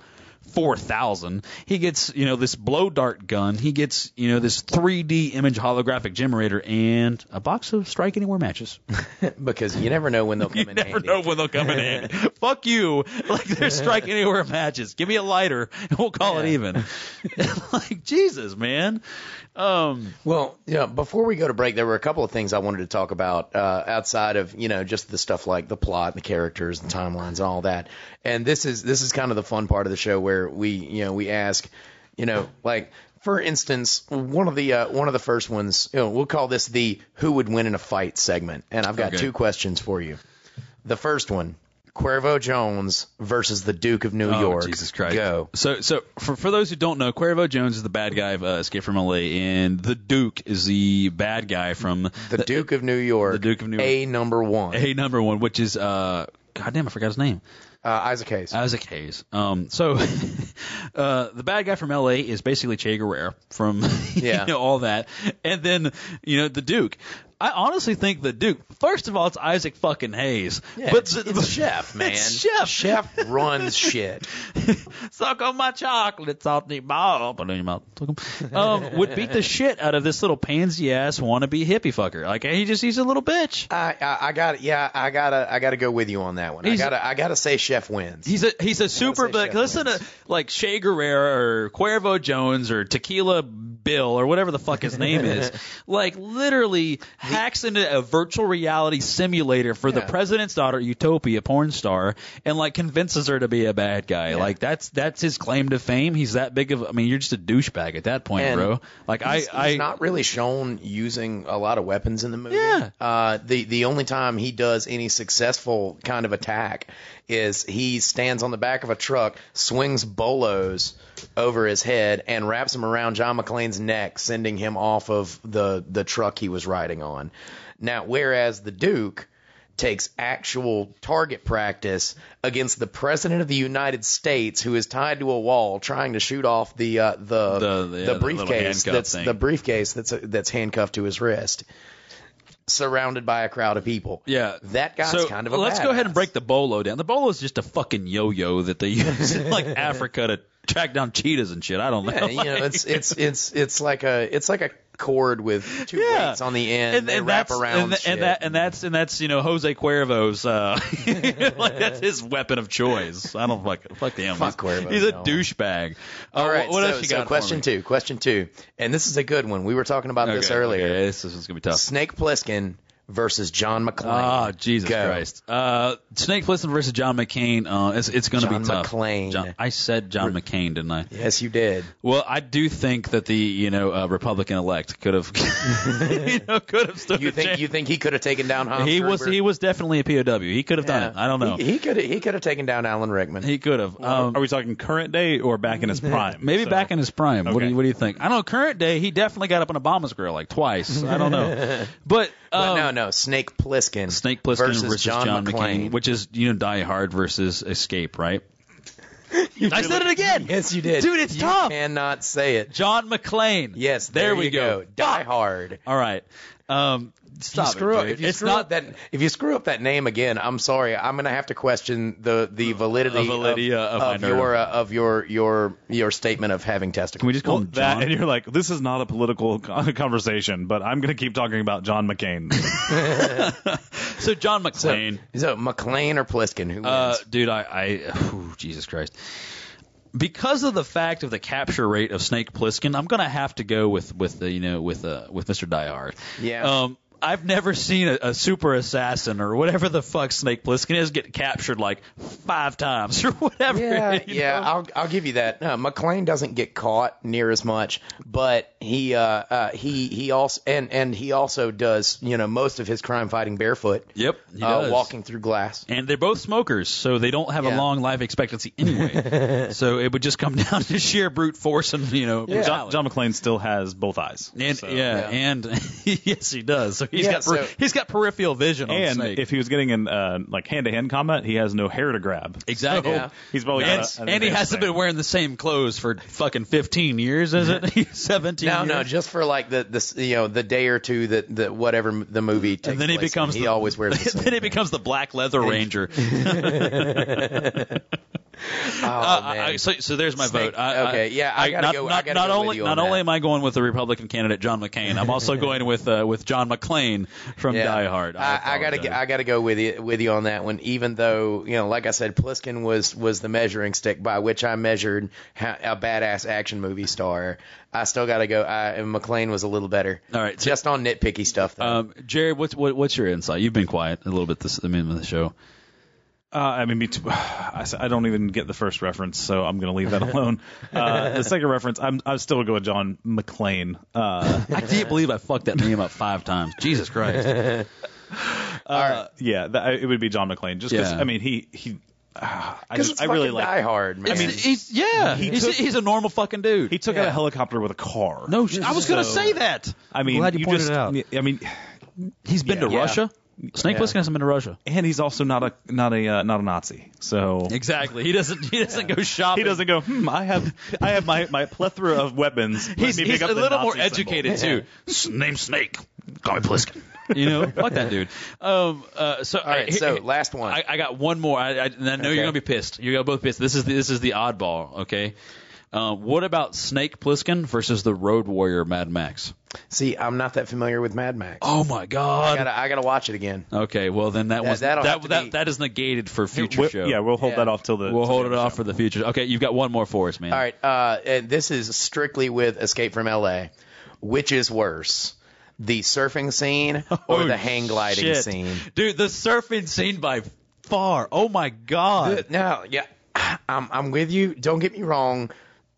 4000 he gets you know this blow dart gun he gets you know this 3d image holographic generator and a box of strike anywhere matches because you never know when they'll come you in never handy. know when they'll come in handy. Fuck you. Like there's strike anywhere matches. Give me a lighter and we'll call it even. like Jesus, man. Um Well, yeah. Before we go to break, there were a couple of things I wanted to talk about uh, outside of you know just the stuff like the plot, and the characters, the timelines, and all that. And this is this is kind of the fun part of the show where we you know we ask, you know, like for instance, one of the uh, one of the first ones, you know, we'll call this the "Who would win in a fight" segment, and I've got Okay. two questions for you. The first one. Cuervo Jones versus the Duke of New oh, York. Jesus Christ. Go. So so for for those who don't know, Cuervo Jones is the bad guy of uh, Escape from LA and the Duke is the bad guy from The Duke of New York. The Duke of New York. A number one. A number 1, which is uh God damn, I forgot his name. Uh, Isaac Hayes. Isaac Hayes. Um, so uh, the bad guy from L.A. is basically Che Guevara from Yeah. you know all that, and then you know the Duke. I honestly think the Duke. First of all, it's Isaac fucking Hayes. Yeah, but it's, the- it's Chef, man. It's Chef. Chef runs shit. Suck on my chocolate, salty ball. Put it in your mouth. Um, would beat the shit out of this little pansy ass wannabe hippie fucker. Like he just he's a little bitch. I, I, I got yeah, I gotta I gotta go with you on that one. I gotta I gotta say Chef wins. He's a he's a super Chef listen wins. to like Shea Guerrera or Cuervo Jones or Tequila Bill or whatever the fuck his name is. Like literally hacks into a virtual reality simulator for the Yeah. president's daughter, Utopia, porn star, and like convinces her to be a bad guy. Like that's that's his claim to fame. He's that big of I mean, you're just a douchebag at that point, And bro. Like I he's, I he's not really shown using a lot of weapons in the movie. Yeah. Uh, the the only time he does any successful kind of attack is he stands on the back of a truck, swings bolos over his head, and wraps him around John McClane's neck, sending him off of the the truck he was riding on. Now, whereas the Duke takes actual target practice against the president of the United States, who is tied to a wall, trying to shoot off the uh, the The- the- the yeah, the briefcase handcuff that's thing. the briefcase that's that's handcuffed to his wrist, surrounded by a crowd of people. Yeah, that guy's so kind of a. let's go ahead and break the bolo down. The bolo is just a fucking yo-yo that they use in like Africa to track down cheetahs and shit. I don't know. Yeah, you know, it's it's it's it's like a it's like a cord with two Yeah. weights on the end. and, they and wrap around and, and that and that's and that's you know Jose Cuervo's uh like that's his weapon of choice. I don't fuck fuck him. Fuck he's, Cuervo, he's a no. douchebag. Uh, All right, what so, else you so got? question two, question two, and this is a good one. We were talking about this earlier. okay, this is gonna be tough. Snake Plissken versus John McClane. Ah, Jesus Go. Christ. Uh, Snake Plissken versus John McCain. Uh, it's, it's going to be tough. McClane. John, I said John McCain, didn't I? Yes, you did. Well, I do think that the you know uh, Republican elect could have you know could have stood. You think chance. you think he could have taken down Hans he was Gruber? he was definitely a POW. He could have done it. I don't know. He, he could he could have taken down Alan Rickman. He could have. Um, Are we talking current day or back in his prime? maybe So- back in his prime. What do you What do you think? I don't know. Current day, he definitely got up on Obama's grill like twice. I don't know. But, But um, no, no, Snake Plissken. Snake Plissken versus, versus, John, McClane. McCain, which is you know Die Hard versus Escape, right? I said it again. yes, you did, Dude, it's you tough. Cannot say it. John McClane. Yes, there, there, we you go. Die Hard. All right. Um, If you screw it, up, if you it's screw not up that if you screw up that name again, I'm sorry. I'm gonna have to question the the validity, validity, of, uh, of of your uh, of your your your statement of having testicles. Can we just call Well, him that, John? and you're like, this is not a political conversation, but I'm going to keep talking about John McCain. so John McClane. so McClane or Plissken? Who wins? Uh, dude, I, I whew, Jesus Christ. Because of the fact of the capture rate of Snake Plissken, I'm gonna have to go with with the you know with uh with Mr. Diehard. Yeah. Um, I've never seen a, a super assassin or whatever the fuck Snake Plissken is get captured like five times or whatever. Yeah, you yeah, know? I'll I'll give you that. Uh, McClane doesn't get caught near as much, but he uh, uh, he he also and and he also does you know most of his crime fighting barefoot. Yep, he uh, does. walking through glass. And they're both smokers, so they don't have a long life expectancy anyway. so it would just come down to sheer brute force and you know Yeah. John, John McClane still has both eyes. And So- yeah, yeah. and yes, he does. So he's Yeah, got per- so- he's got peripheral vision on And Snake. if he was getting in uh, like hand to hand combat, he has no hair to grab. Exactly. So Yeah. He's probably and, got a- and he hasn't thing. been wearing the same clothes for fucking 15 years, is it? He's 17 No, years. no, just for like the the you know the day or two that that whatever the movie takes and then he place in, becomes he the, always wears the then he becomes the Black Leather Ranger. Oh, Uh, man. I- so, so there's my Snake. vote. I, Okay, yeah, I gotta not, go- I Not, gotta not go with only on not only that. am I going with the Republican candidate John McCain, I'm also going with uh, with John McClane from Yeah. Die Hard. I, I, I gotta. I gotta go with you with you on that one. Even though you know, like I said, Plissken was was the measuring stick by which I measured how, a badass action movie star. I still gotta go. I, and McClane was a little better. All right, just on nitpicky stuff though. Um, Jared, what's what, what's your insight? You've been quiet a little bit this the minute of the show. Uh, I mean, me too. I, s- I don't even get the first reference, so I'm going to leave that alone. Uh, the second reference, I'm I'm still going to go with John McClane. Uh, I can't believe I fucked that name up five times. Jesus Christ. uh, yeah, that, it would be John McClane. Just because Yeah. I mean, he he. Uh, I just it's I really like. Die Hard, man. I mean, he's yeah, he's, took- he's a normal fucking dude. He took out a helicopter with a car. no, sh- I was gonna say that. I mean, glad you, pointed just, it out. I mean, He's been Yeah. to Yeah. Russia. Snake Yeah. Plissken hasn't been to Russia. and he's also not a not a uh, not a Nazi. So Exactly. He doesn't. He doesn't go shopping. he doesn't go. Hmm. I have I have my my plethora of weapons. Let He's, me he's pick up a little Nazi more symbol. educated too. S- Name Snake. Call me Plissken. You know, fuck that dude. Um. Uh. So. All right, so last one. I, I got one more. I, I, and I know Okay. you're gonna be pissed. You're both pissed. This is the, this is the oddball. Okay. Um, what about Snake Plissken versus the Road Warrior Mad Max? See, I'm not that familiar with Mad Max. Oh my I God. gotta I gotta watch it again. Okay, well then that That- was that'll that have that, that is negated for future We'll- show. Yeah, we'll hold Yeah. that off till the. we'll hold it end off the for the future. Okay, you've got one more for us, man. All right, uh, and this is strictly with Escape from L.A. Which is worse, the surfing scene or Oh, the hang gliding shit. scene? dude. The surfing scene by far. Oh my God. No, yeah, I'm I'm with you. Don't get me wrong.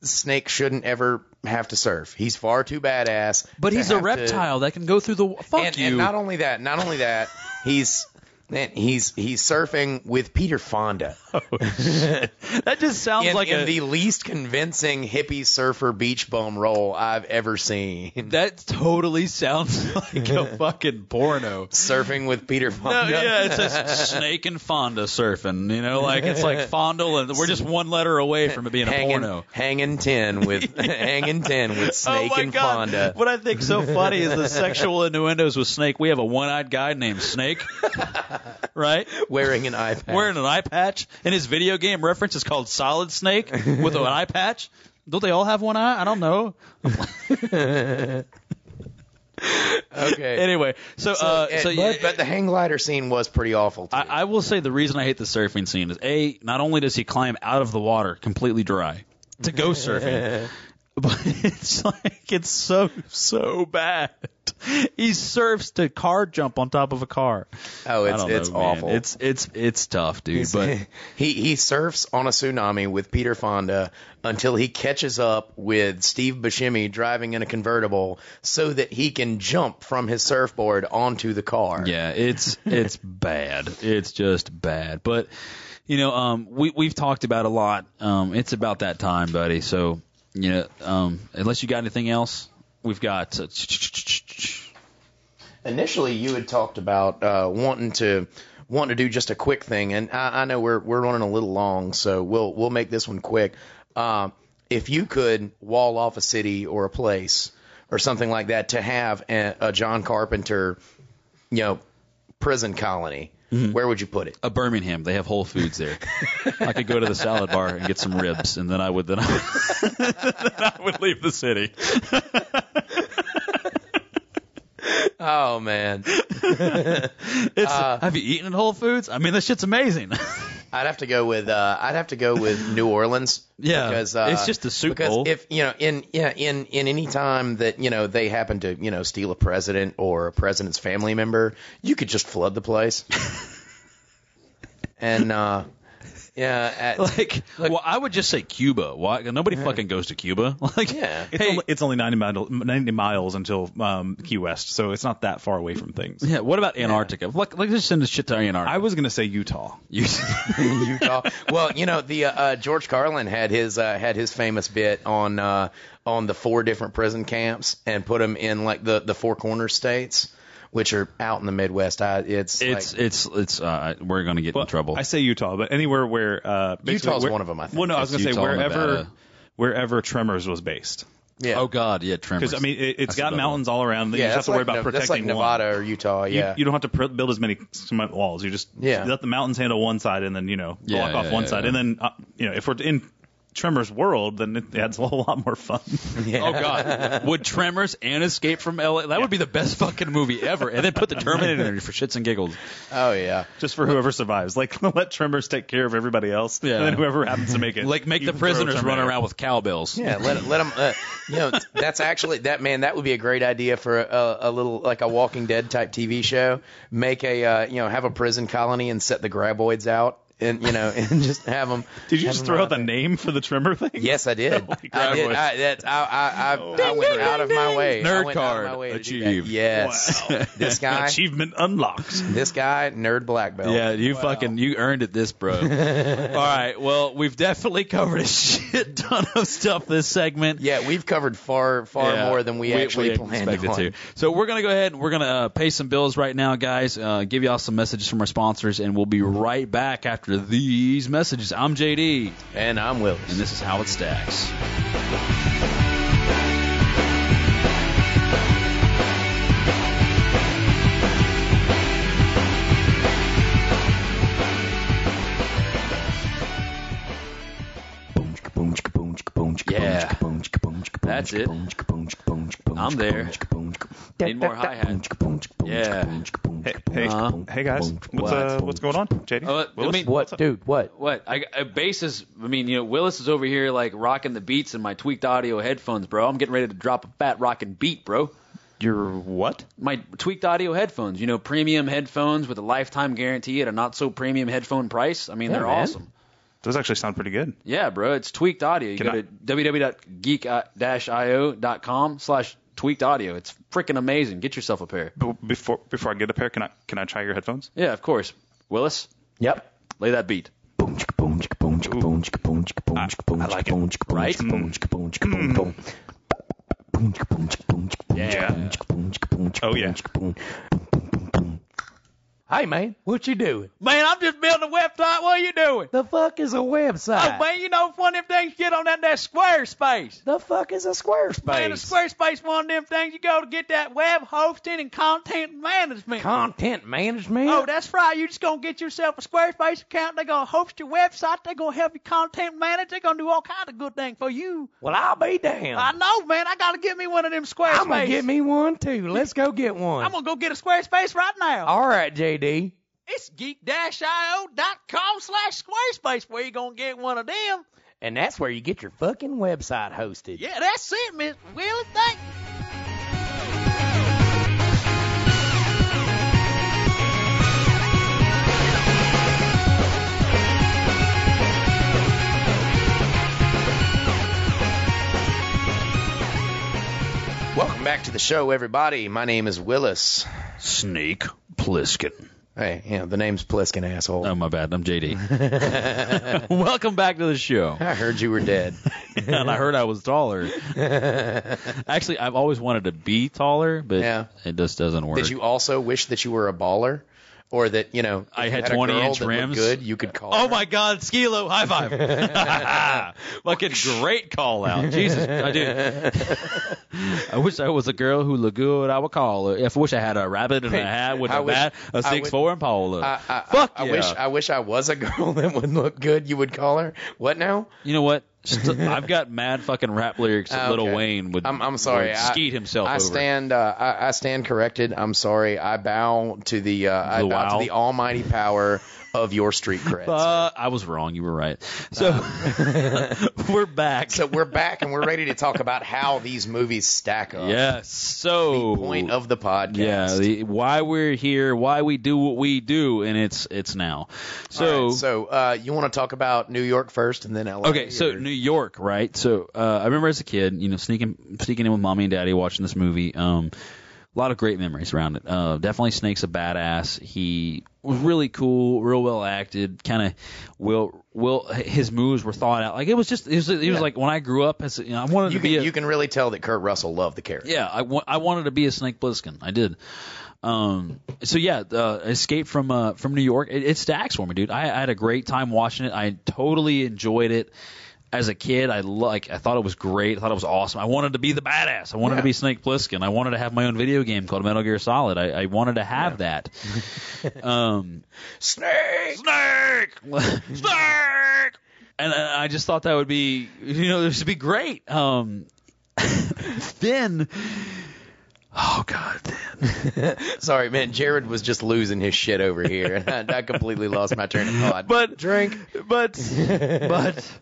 Snake shouldn't ever have to surf. He's far too badass. But to he's a have to- reptile that can go through the. Fuck and, you. and not only that, not only that, he's man, he's he's surfing with Peter Fonda. Oh, that just sounds in, like in a. the least convincing hippie surfer beach bum role I've ever seen. that totally sounds like a fucking porno. Surfing with Peter Fonda. No, yeah, it's a snake and Fonda surfing. You know, like it's like Fondle, and we're just one letter away from it being a hanging, porno. hanging ten with hanging ten with oh Snake oh and God. Fonda. What I think so funny is the sexual innuendos with Snake. We have a one-eyed guy named Snake, right? Wearing an eye patch. Wearing an eye patch, and his video game reference is called Solid Snake with an eye patch. Don't they all have one eye? I don't know. okay. Anyway, so uh, Eh, so but, yeah, but the hang glider scene was pretty awful. Too. I, I will say the reason I hate the surfing scene is a not only does he climb out of the water completely dry to go surfing, but it's like it's so so bad. He surfs to car jump on top of a car. oh, it's it's know, man. awful. It's it's it's tough, dude. But he he surfs on a tsunami with Peter Fonda until he catches up with Steve Buscemi driving in a convertible, so that he can jump from his surfboard onto the car. Yeah, it's it's bad. It's just bad. But you know, um, we we've talked about a lot. Um, it's about that time, buddy. So you know, um, unless you got anything else, we've got. Uh, Initially, you had talked about uh, wanting to wanting to do just a quick thing, and I, I know we're we're running a little long, so we'll we'll make this one quick. Uh, if you could wall off a city or a place or something like that to have a, a John Carpenter, you know, prison colony, Mm-hmm. where would you put it? A Birmingham, they have Whole Foods there. I could go to the salad bar and get some ribs, and then I would then I would, then I would leave the city. Oh man, It's uh, have you eaten at Whole Foods? I mean, that shit's amazing. I'd have to go with uh, I'd have to go with New Orleans. Yeah, because uh, it's just a soup because bowl. if you know in yeah in in any time that you know they happen to you know steal a president or a president's family member, you could just flood the place. and uh, yeah, at, like, well, I would just say Cuba. Why? Nobody fucking goes to Cuba. Like, yeah. It's, Hey- only, it's only 90, mile, 90 miles until um, Key West, so it's not that far away from things. yeah. What about Antarctica? Like, like just send this shit to Antarctica. I was going to say Utah. You- Utah. well, you know the uh, uh, George Carlin had his uh, had his famous bit on uh, on the four different prison camps and put them in like the the four corner states which are out in the Midwest. I, it's It's like, it's it's uh, we're gonna get Well, in trouble. I say Utah, but anywhere where uh, basically Utah's where- one of 'em, I think. Well, no, I was going to It's say wherever Nevada. wherever Tremors was based, yeah. Oh God, yeah, Tremors. because I mean it, it's That's got another mountains all around. that yeah, you just have that's to worry about Nev- protecting that's like one. Nevada or Utah. You- Yeah, You, don't have to pr- build as many cement walls. You just Yeah. let the mountains handle one side, and then you know Yeah, block off yeah, one yeah, side, yeah. and then uh, you know if we're in Tremors world, then it adds a whole lot more fun. Oh God, would Tremors and Escape from L.A. That would be the best fucking movie ever. And then put the Terminator in it for shits and giggles. oh yeah. just for whoever survives. Like let Tremors take care of everybody else, Yeah. and then whoever happens to make it, Like make the prisoners run around with cowbells. Yeah, let let them. Uh, you know, that's actually that man. That would be a great idea for a, a little like a Walking Dead type TV show. Make a uh, you know have a prison colony and set the graboids out, and you know and just have them. Did you just throw out the name for the Tremor thing? Yes, I did. my I did. I, that, I, I, I, I went out of my way. Nerd went out of card my way to do achieved. that. Yes, Wow. this guy, Achievement unlocked. this guy, nerd black belt. Yeah, you fucking you earned it, this bro. All right, well, we've definitely covered a shit ton of stuff this segment. Yeah, we've covered far, far Yeah, more than we, actually planned expected on. to. So we're gonna go ahead and we're gonna uh, pay some bills right now, guys. Uh, give y'all some messages from our sponsors, and we'll be right back after these messages. I'm JD, And I'm Willis. and this is how it stacks. Yeah. That's it. I'm there. Need more hi hat. Yeah. Hey, hey, hey guys, what's uh, what's going on, JD? Uh, I Willis? mean- What, dude? What? What? I, I bass is. I mean, you know, Willis is over here like rocking the beats in my tweaked audio headphones, bro. I'm getting ready to drop a fat rocking beat, bro. You're what? My tweaked audio headphones, you know, premium headphones with a lifetime guarantee at a not so premium headphone price. I mean, Yeah, they're man. awesome. Those actually sound pretty good. Yeah, bro, it's tweaked audio. You Can go I- to www.geek-io.com slash tweaked audio. It's freaking amazing. Get yourself a pair. But before before I get a pair, can I can I try your headphones? Yeah, of course. Willis, Yep. lay that beat. I like it. Right? Yeah. Oh yeah. Hey, man, what you doing? Man, I'm just building a website. What are you doing? The fuck is a website? Oh, man, you know, one of them things get on that, that Squarespace. The fuck is a Squarespace? Man, a Squarespace one of them things you go to get that web hosting and content management. Content management. Oh, that's right. You just gonna get yourself a Squarespace account. They're gonna host your website. They're gonna help you content manage. They're gonna do all kind of good things for you. well, I'll be damned. I know, man. I gotta get me one of them Squarespace. I'm gonna get me one too. Let's go get one. I'm gonna go get a Squarespace right now. All right, JD. It's geek-io.com slash Squarespace where you're gonna get one of them. And that's where you get your fucking website hosted. Yeah, that's it, Miss Willie. Thank you. Welcome back to the show, everybody. My name is Willis. Snake Plissken. Hey, yeah, the name's Plissken, asshole. Oh, my bad. I'm JD. Welcome back to the show. I heard you were dead. and I heard I was taller. Actually, I've always wanted to be taller, but Yeah. it just doesn't work. Did you also wish that you were a baller? Or that, you know, I you had 20 inch rims. good, you could call Oh her? my God, Skee-Lo, high five! Fucking great call out, Jesus, I do. I wish I was a girl who looked good. I would call her. If I wish I had a rabbit in a hat with I a wish- bat, a six would- four Impala. I, I, Fuck I, yeah! I wish I wish I was a girl that would look good. You would call her what now? you know what? St- I've got mad fucking rap lyrics that Ah, Little. Wayne would. I'm, I'm sorry. would I- skeet himself I over. stand. Uh, I, I stand corrected. I'm sorry. I bow to the. Uh, I bow wow. to the almighty power of your street cred. Uh, I was wrong. You were right. So we're back. so we're back and we're ready to talk about how these movies stack up. yes. So Point of the podcast. yeah, the, why we're here, why we do what we do, and it's it's now. So, right, so uh, you want to talk about New York first and then LA? okay, so New York, right? So uh, I remember as a kid, you know, sneaking sneaking in with mommy and daddy watching this movie. Um, a lot of great memories around it. Uh, definitely Snake's a badass. He was really cool, real well acted. Kind of will will his moves were thought out. Like it was just it was, it was Yeah. like when I grew up as you know, I wanted You to can be a, you can really tell that Kurt Russell loved the character. yeah, I, wa- I wanted to be a Snake Plissken. I did. Um, so yeah, uh, Escape from uh, from New York. It, it stacks for me, dude. I, I had a great time watching it. I totally enjoyed it. As a kid, I like. I thought it was great. I thought it was awesome. I wanted to be the badass. I wanted to be Snake Plissken. I wanted to have my own video game called Metal Gear Solid. I, I wanted to have that. um, Snake. Snake, Snake, and I just thought that would be, you know, this would be great. Um, then, oh god, then. Sorry, man. Jared was just losing his shit over here, and I, I completely lost my train of thought. But drink. but but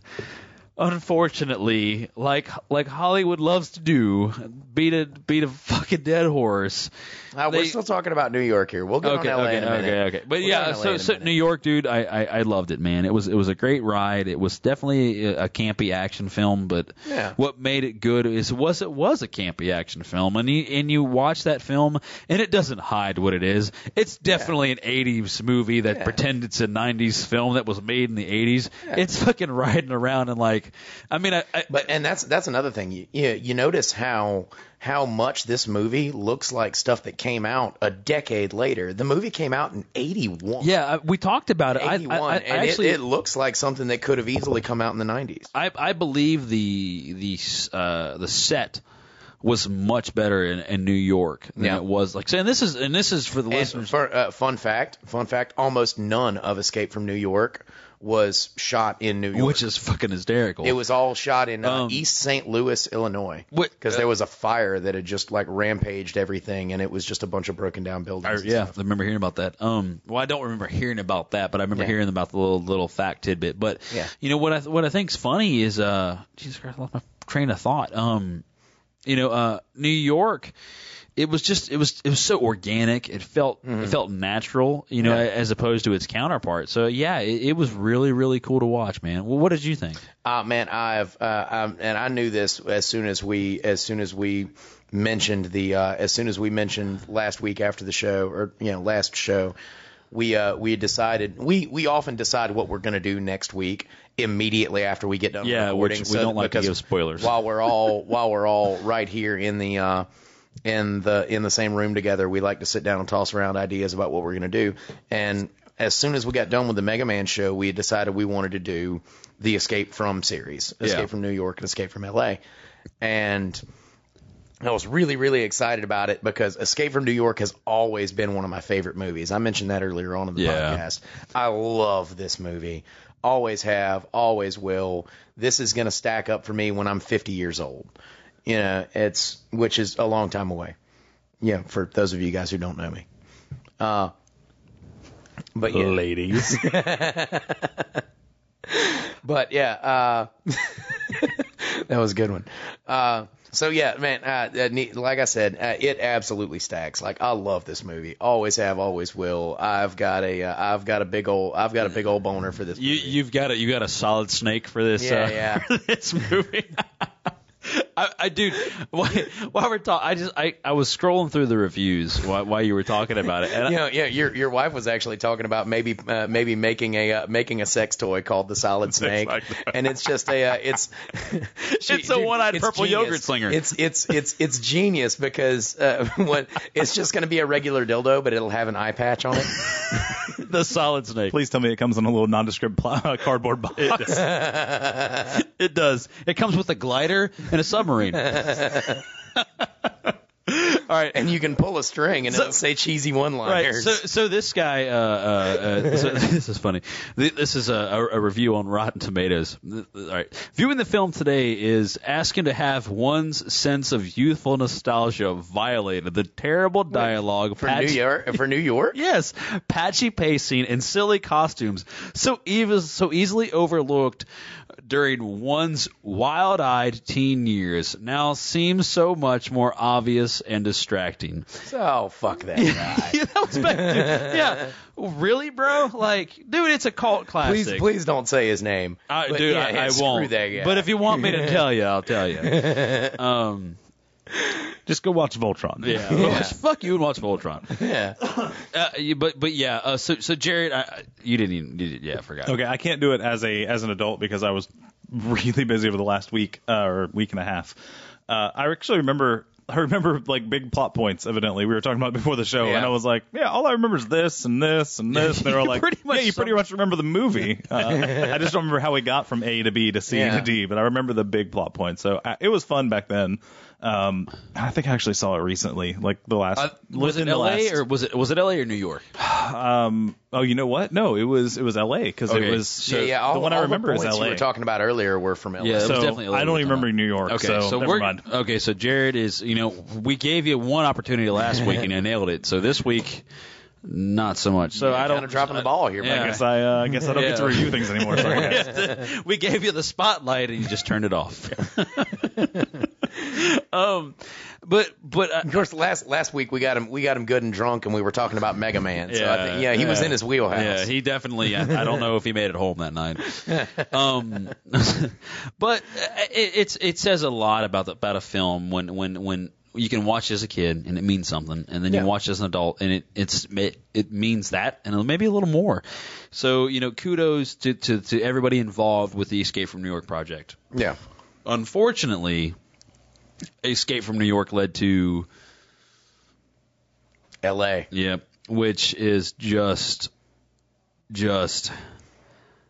unfortunately, like like Hollywood loves to do, beat a beat a fucking dead horse. Uh, we're still talking about New York here. We'll get okay, on LA okay, in a minute. okay, okay. But We'll yeah, get on LA so, so. New York, dude, I, I I loved it, man. It was it was a great ride. It was definitely a, a campy action film, but Yeah. what made it good is was it was a campy action film, and you and you watch that film, and it doesn't hide what it is. It's definitely an '80s movie that Yeah. pretends it's a '90s film that was made in the '80s. It's fucking riding around and like, I mean, I, I But and that's that's another thing. You you, you notice how how much this movie looks like stuff that came out a decade later. The movie came out in '81. yeah, we talked about it. I, I, 81, I, I and actually it, it looks like something that could have easily come out in the 90s. I, I believe the the uh, the set was much better in, in New York than Yeah. it was like. And this is and this is for the And listeners. for, uh, fun fact, fun fact, almost none of Escape from New York was shot in New York. which is fucking hysterical. it was all shot in uh, Um, East St. Louis, Illinois, because there was a fire that had just like rampaged everything, and it was just a bunch of broken down I, buildings. and yeah, stuff. I remember hearing about that. Um, well, I don't remember hearing about that, but I remember Yeah. hearing about the little little fact tidbit. But Yeah. you know what I what I think's funny is uh, Jesus Christ, I lost my train of thought. Um, you know, uh, New York. It was just it was it was so organic. It felt it felt natural, you know, Mm-hmm. Yeah. as opposed to its counterpart. So yeah, it, it was really really cool to watch, man. Well, what did you think? Uh, man, I've uh, um, and I knew this as soon as we as soon as we mentioned the uh, as soon as we mentioned last week after the show or you know last show we uh, we decided we we often decide what we're going to do next week immediately after we get done Yeah, recording. which we so don't like to give spoilers. While we're all while we're all right here in the uh, in the in the same room together, we like to sit down and toss around ideas about what we're going to do. And as soon as we got done with the Mega Man show, we decided we wanted to do the Escape from series, Escape Yeah. from New York and Escape from LA. And I was really, really excited about it because Escape from New York has always been one of my favorite movies. I mentioned that earlier on in the Yeah. podcast. I love this movie. Always have, always will. This is going to stack up for me when I'm 50 years old. You know, it's which is a long time away. Yeah, for those of you guys who don't know me. Uh, but yeah, Ladies. but yeah, uh, that was a good one. Uh, so yeah, man, uh, uh, like I said, uh, it absolutely stacks. Like I love this movie, always have, always will. I've got a, uh, I've got a big old, I've got a big old boner for this. You movie. you've got a you got a solid snake for this Yeah, uh, yeah. for this movie. I, I dude, while, while we're talking, I just I, I was scrolling through the reviews while, while you were talking about it, and You know, yeah, your your wife was actually talking about maybe uh, maybe making a uh, making a sex toy called the Solid Snake, like and it's just a uh, it's It's a one-eyed purple genius. yogurt slinger. It's it's it's it's genius because uh, what it's just going to be a regular dildo, but it'll have an eye patch on it. the solid snake. Please tell me it comes in a little nondescript pl- uh, cardboard box. It does. It comes with a glider and a submarine. All right. and you can pull a string and So- it'll say cheesy one Right. liners. So, so this guy, uh, uh, uh, so this is funny. This is a, a, a review on Rotten Tomatoes. All right. Viewing the film today is asking to have one's sense of youthful nostalgia violated. The terrible dialogue, for patch- New York, for New York, Yes, patchy pacing and silly costumes, so ev- so easily overlooked during one's wild-eyed teen years, now seems so much more obvious and distracting. oh fuck that guy. yeah, that was back. Yeah, really, bro? Like, dude, it's a cult classic. Please, please don't say his name. I, But dude, yeah, I, I won't. But if you want me to tell you, I'll tell you. Um, Just go watch Voltron. Yeah, Watch- fuck you and watch Voltron. Yeah. Uh, you- but but yeah, uh, so so Jared, I, I- you didn't even you did, yeah, I forgot. Okay, I can't do it as a as an adult because I was really busy over the last week uh, or week and a half. Uh, I actually remember. I remember like big plot points. Evidently, we were talking about before the show, Yeah. and I was like, "Yeah, all I remember is this and this and this." And they were like, pretty much "Yeah, you pretty much remember the movie." Uh, I just don't remember how we got from A to B to C Yeah. to D, but I remember the big plot points. So uh, it was fun back then. Um, I think I actually saw it recently, like the last. Uh, was it L.A. last- or was it was it L.A. or New York? Um, oh, you know what? No, it was it was L.A. because Okay, it was so yeah, yeah. All, the one I all remember is L.A. you were talking about earlier were from LA. Yeah, it was so definitely LA I don't even remember New York. Okay, so, so, never we're mind. okay. So Jared is, you know, we gave you one opportunity last week and you nailed it. So this week, not so much. So I don't kind of dropping the ball here, Yeah. I guess I uh, I guess I don't get to review things anymore. Sorry, guys. we gave you the spotlight and you just turned it off. um, but but uh, Of course, last last week we got him we got him good and drunk, and we were talking about Mega Man. So I Yeah, think, yeah, he was in his wheelhouse. Yeah, he definitely. I, I don't know if he made it home that night. Um, but it, it's it says a lot about the, about a film when when when you can watch as a kid and it means something, and then Yeah. you watch as an adult and it it's it, it means that and maybe a little more. So you know, kudos to, to to everybody involved with the Escape from New York project. yeah. Unfortunately, Escape from New York led to L.A. Yep. Which is just, just.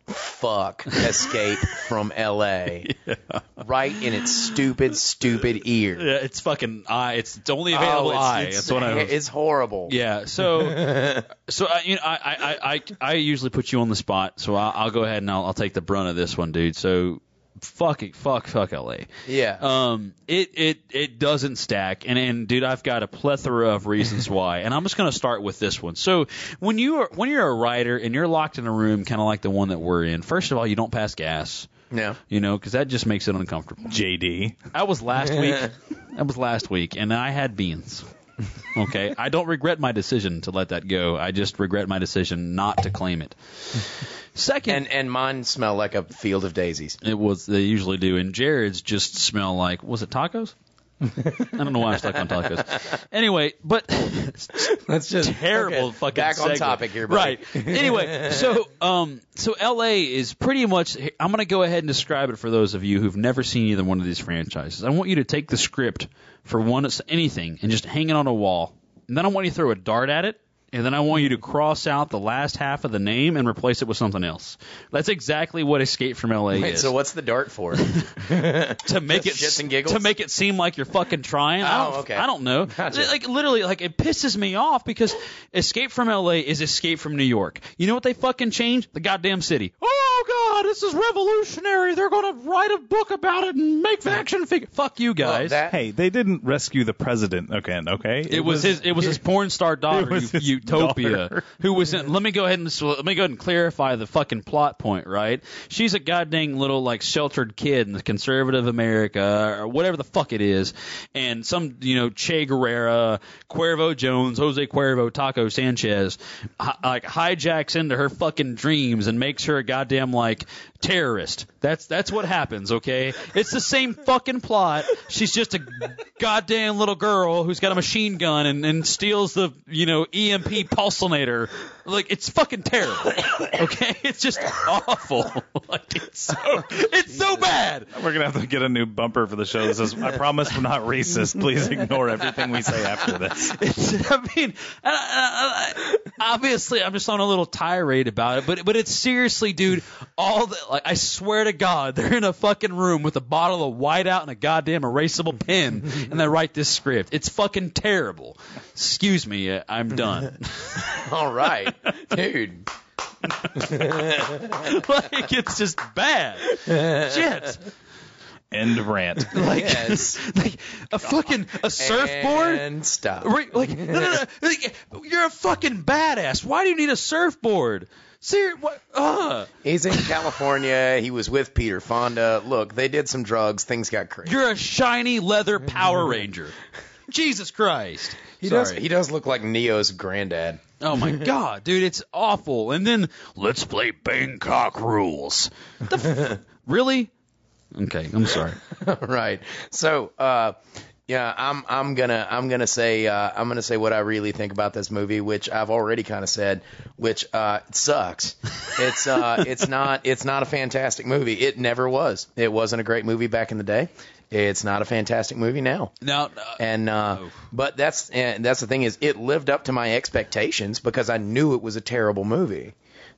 Fuck Escape from L.A. Right in its stupid, stupid ear. Yeah, it's fucking I. It's, it's only available oh, it's, I. it's, That's what I. It's horrible. yeah. So, so I, you know, I, I, I, I usually put you on the spot. So I'll, I'll go ahead and I'll, I'll take the brunt of this one, dude. So, fuck it, fuck, fuck L.A. Yeah. Um, it it it doesn't stack, and and dude, I've got a plethora of reasons why, and I'm just gonna start with this one. So when you are when you're a writer and you're locked in a room, kind of like the one that we're in, first of all, you don't pass gas, yeah. you know, because that just makes it uncomfortable. JD. I was last week. that was last week, and I had beans. Okay, I don't regret my decision to let that go. I just regret my decision not to claim it. Second, And and mine smell like a field of daisies. it was they usually do, and Jared's just smell like was it tacos? I don't know why I'm stuck on tacos. Anyway, but That's just terrible okay, fucking Back on topic here, buddy. right? Anyway, so um, so L.A. is pretty much. I'm going to go ahead and describe it for those of you who've never seen either one of these franchises. I want you to take the script for one anything and just hang it on a wall, and then I want you to throw a dart at it. And then I want you to cross out the last half of the name and replace it with something else. That's exactly what Escape from LA Wait, is. so what's the dart for? to make it Shits and giggles? to make it seem like you're fucking trying. I Oh, don't, okay. I don't know. Gotcha. Like literally, like it pisses me off because Escape from LA is Escape from New York. You know what they fucking changed? The goddamn city. Oh Oh, god, this is revolutionary. They're gonna write a book about it and make action figure. Fuck you Well, guys. that- Hey, they didn't rescue the president. Okay, okay. it was his. It was his porn star daughter, U- Utopia, daughter. who was in. Let me go ahead and let me go ahead and clarify the fucking plot point. Right? She's a goddamn little like sheltered kid in the conservative America or whatever the fuck it is, and some you know Che Guevara, Cuervo Jones, Jose Cuervo, Taco Sanchez, hi- like hijacks into her fucking dreams and makes her a goddamn like terrorist. That's that's what happens, okay? It's the same fucking plot. She's just a goddamn little girl who's got a machine gun and, and steals the, you know, EMP pulsinator. Like it's fucking terrible. Okay? It's just awful. like it's so it's so bad. We're gonna have to get a new bumper for the show that says, "I promise we're not racist. Please ignore everything we say after this." It's, I mean, I, I, I, obviously, I'm just on a little tirade about it, but but it's seriously, dude. All the like, I swear to God, they're in a fucking room with a bottle of whiteout and a goddamn erasable pen, and they write this script. It's fucking terrible. Excuse me, uh, I'm done. All right, dude. like it's just bad. Shit. End of rant. Like, Yes. like a fucking a surfboard. And stop. Right, like, no, no, no. Like, you're a fucking badass. Why do you need a surfboard? Ser- what? Uh, He's in California. He was with Peter Fonda. Look, they did some drugs. Things got crazy. you're a shiny leather Power Ranger. Jesus Christ. He Sorry. does. He does look like Neo's granddad. Oh my god, dude, it's awful. And then let's play Bangkok rules. The f- really? Okay, I'm sorry. right. So, uh, Yeah, I'm I'm gonna I'm gonna say uh, I'm gonna say what I really think about this movie, which I've already kind of said, which uh, it sucks. It's uh, it's not it's not a fantastic movie. It never was. It wasn't a great movie back in the day. It's not a fantastic movie now. No, uh, And uh, but that's and that's the thing is it lived up to my expectations because I knew it was a terrible movie.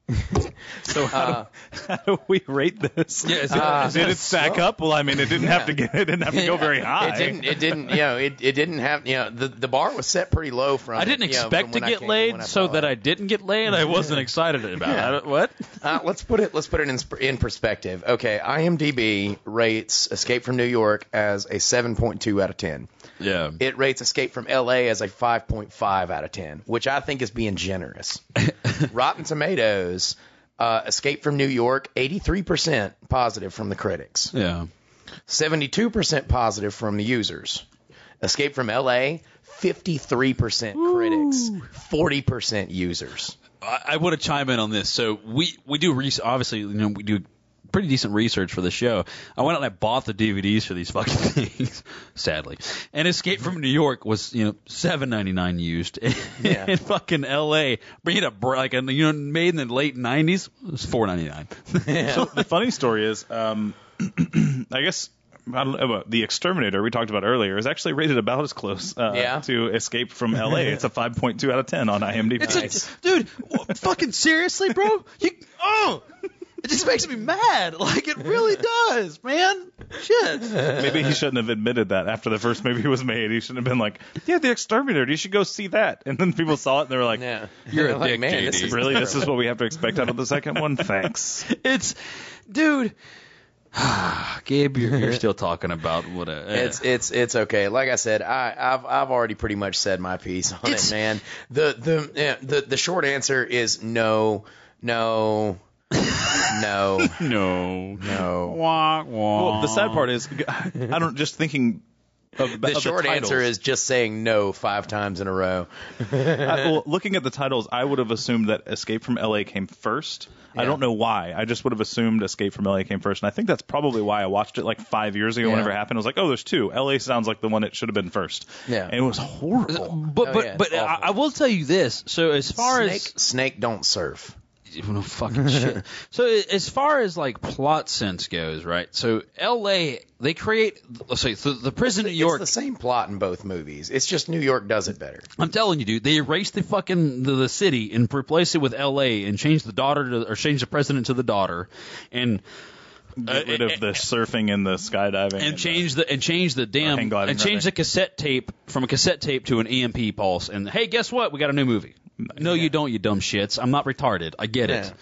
So how, do, how do we rate this? Yeah, it's- Uh, Did it stack up? Well, I mean, it didn't have to get it didn't have to go very high. It didn't. It didn't. You know. It, it didn't have. You know. The the bar was set pretty low from. I didn't you know, expect to get laid, so saw that. I didn't get laid. I wasn't excited about it. What? Uh, let's put it. Let's put it in in perspective. Okay, IMDb rates Escape from New York as a 7.2 out of 10. Yeah. It rates Escape from LA as a 5.5 out of 10, which I think is being generous. Rotten Tomatoes, uh, Escape from New York, 83% positive from the critics, yeah. 72% positive from the users. Escape from LA, 53% critics, 40% users. I, I want to chime in on this. So we we do re- obviously you know we do pretty decent research for the show. I went out and I bought the DVDs for these fucking things, sadly. And Escape from New York was you know seven ninety nine used Yeah. in fucking L.A. Bringing up like a, you know made in the late nineties it was four ninety nine. So the funny story is, um, I guess I don't know, the Exterminator we talked about earlier is actually rated about as close uh, Yeah. to Escape from L.A. It's a 5.2 out of 10 on IMDb. It's Nice. a, dude, fucking seriously, bro? You oh, it just makes me mad. Like it really does, man. Shit. Maybe he shouldn't have admitted that after the first movie was made. He shouldn't have been like, "Yeah, the Exterminator. You should go see that." And then people saw it and they were like, Yeah. You're a like, dick, man, JD. this is "Really? This is what we have to expect out of the second one?" Thanks. It's, dude. Gabe, you're, you're still talking about what a. eh. It's it's it's okay. Like I said, I I've I've already pretty much said my piece on It's- it, man. The the yeah, the the short answer is no, no, no, no. no. Wah, wah. Well, the sad part is, I don't just thinking. Of, The of short titles. answer is just saying no five times in a row. I, well, looking at the titles, I would have assumed that Escape from LA came first. I don't know why. I just would have assumed Escape from LA came first, and I think that's probably why I watched it like five years ago. Yeah. Whenever it happened, I was like, "Oh, there's two. LA sounds like the one it should have been first. Yeah. and it was horrible. But Oh, but yeah, but I. I will tell you this. So as far Snake as snake don't surf. No fucking shit. So as far as like plot sense goes, right? So L.A. they create let's say the, the prison in New York. It's the same plot in both movies. It's just New York does it better. I'm telling you, dude, they erase the fucking the, the city and replace it with L.A. and change the daughter to or change the president to the daughter, and Get rid uh, of the surfing and the skydiving and the- change the and change the damn and change rather. the cassette tape from a cassette tape to an EMP pulse. And hey, guess what? We got a new movie. No, you don't, you dumb shits. I'm not retarded. I get it.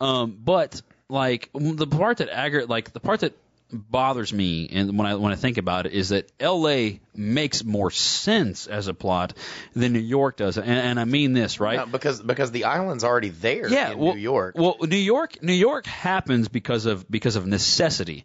Um, but like the part that aggr like the part that bothers me and when I when I think about it is that L.A. makes more sense as a plot than New York does, and, and I mean this right. No, because because the island's already there yeah, in well, New York. Well, New York, New York happens because of because of necessity.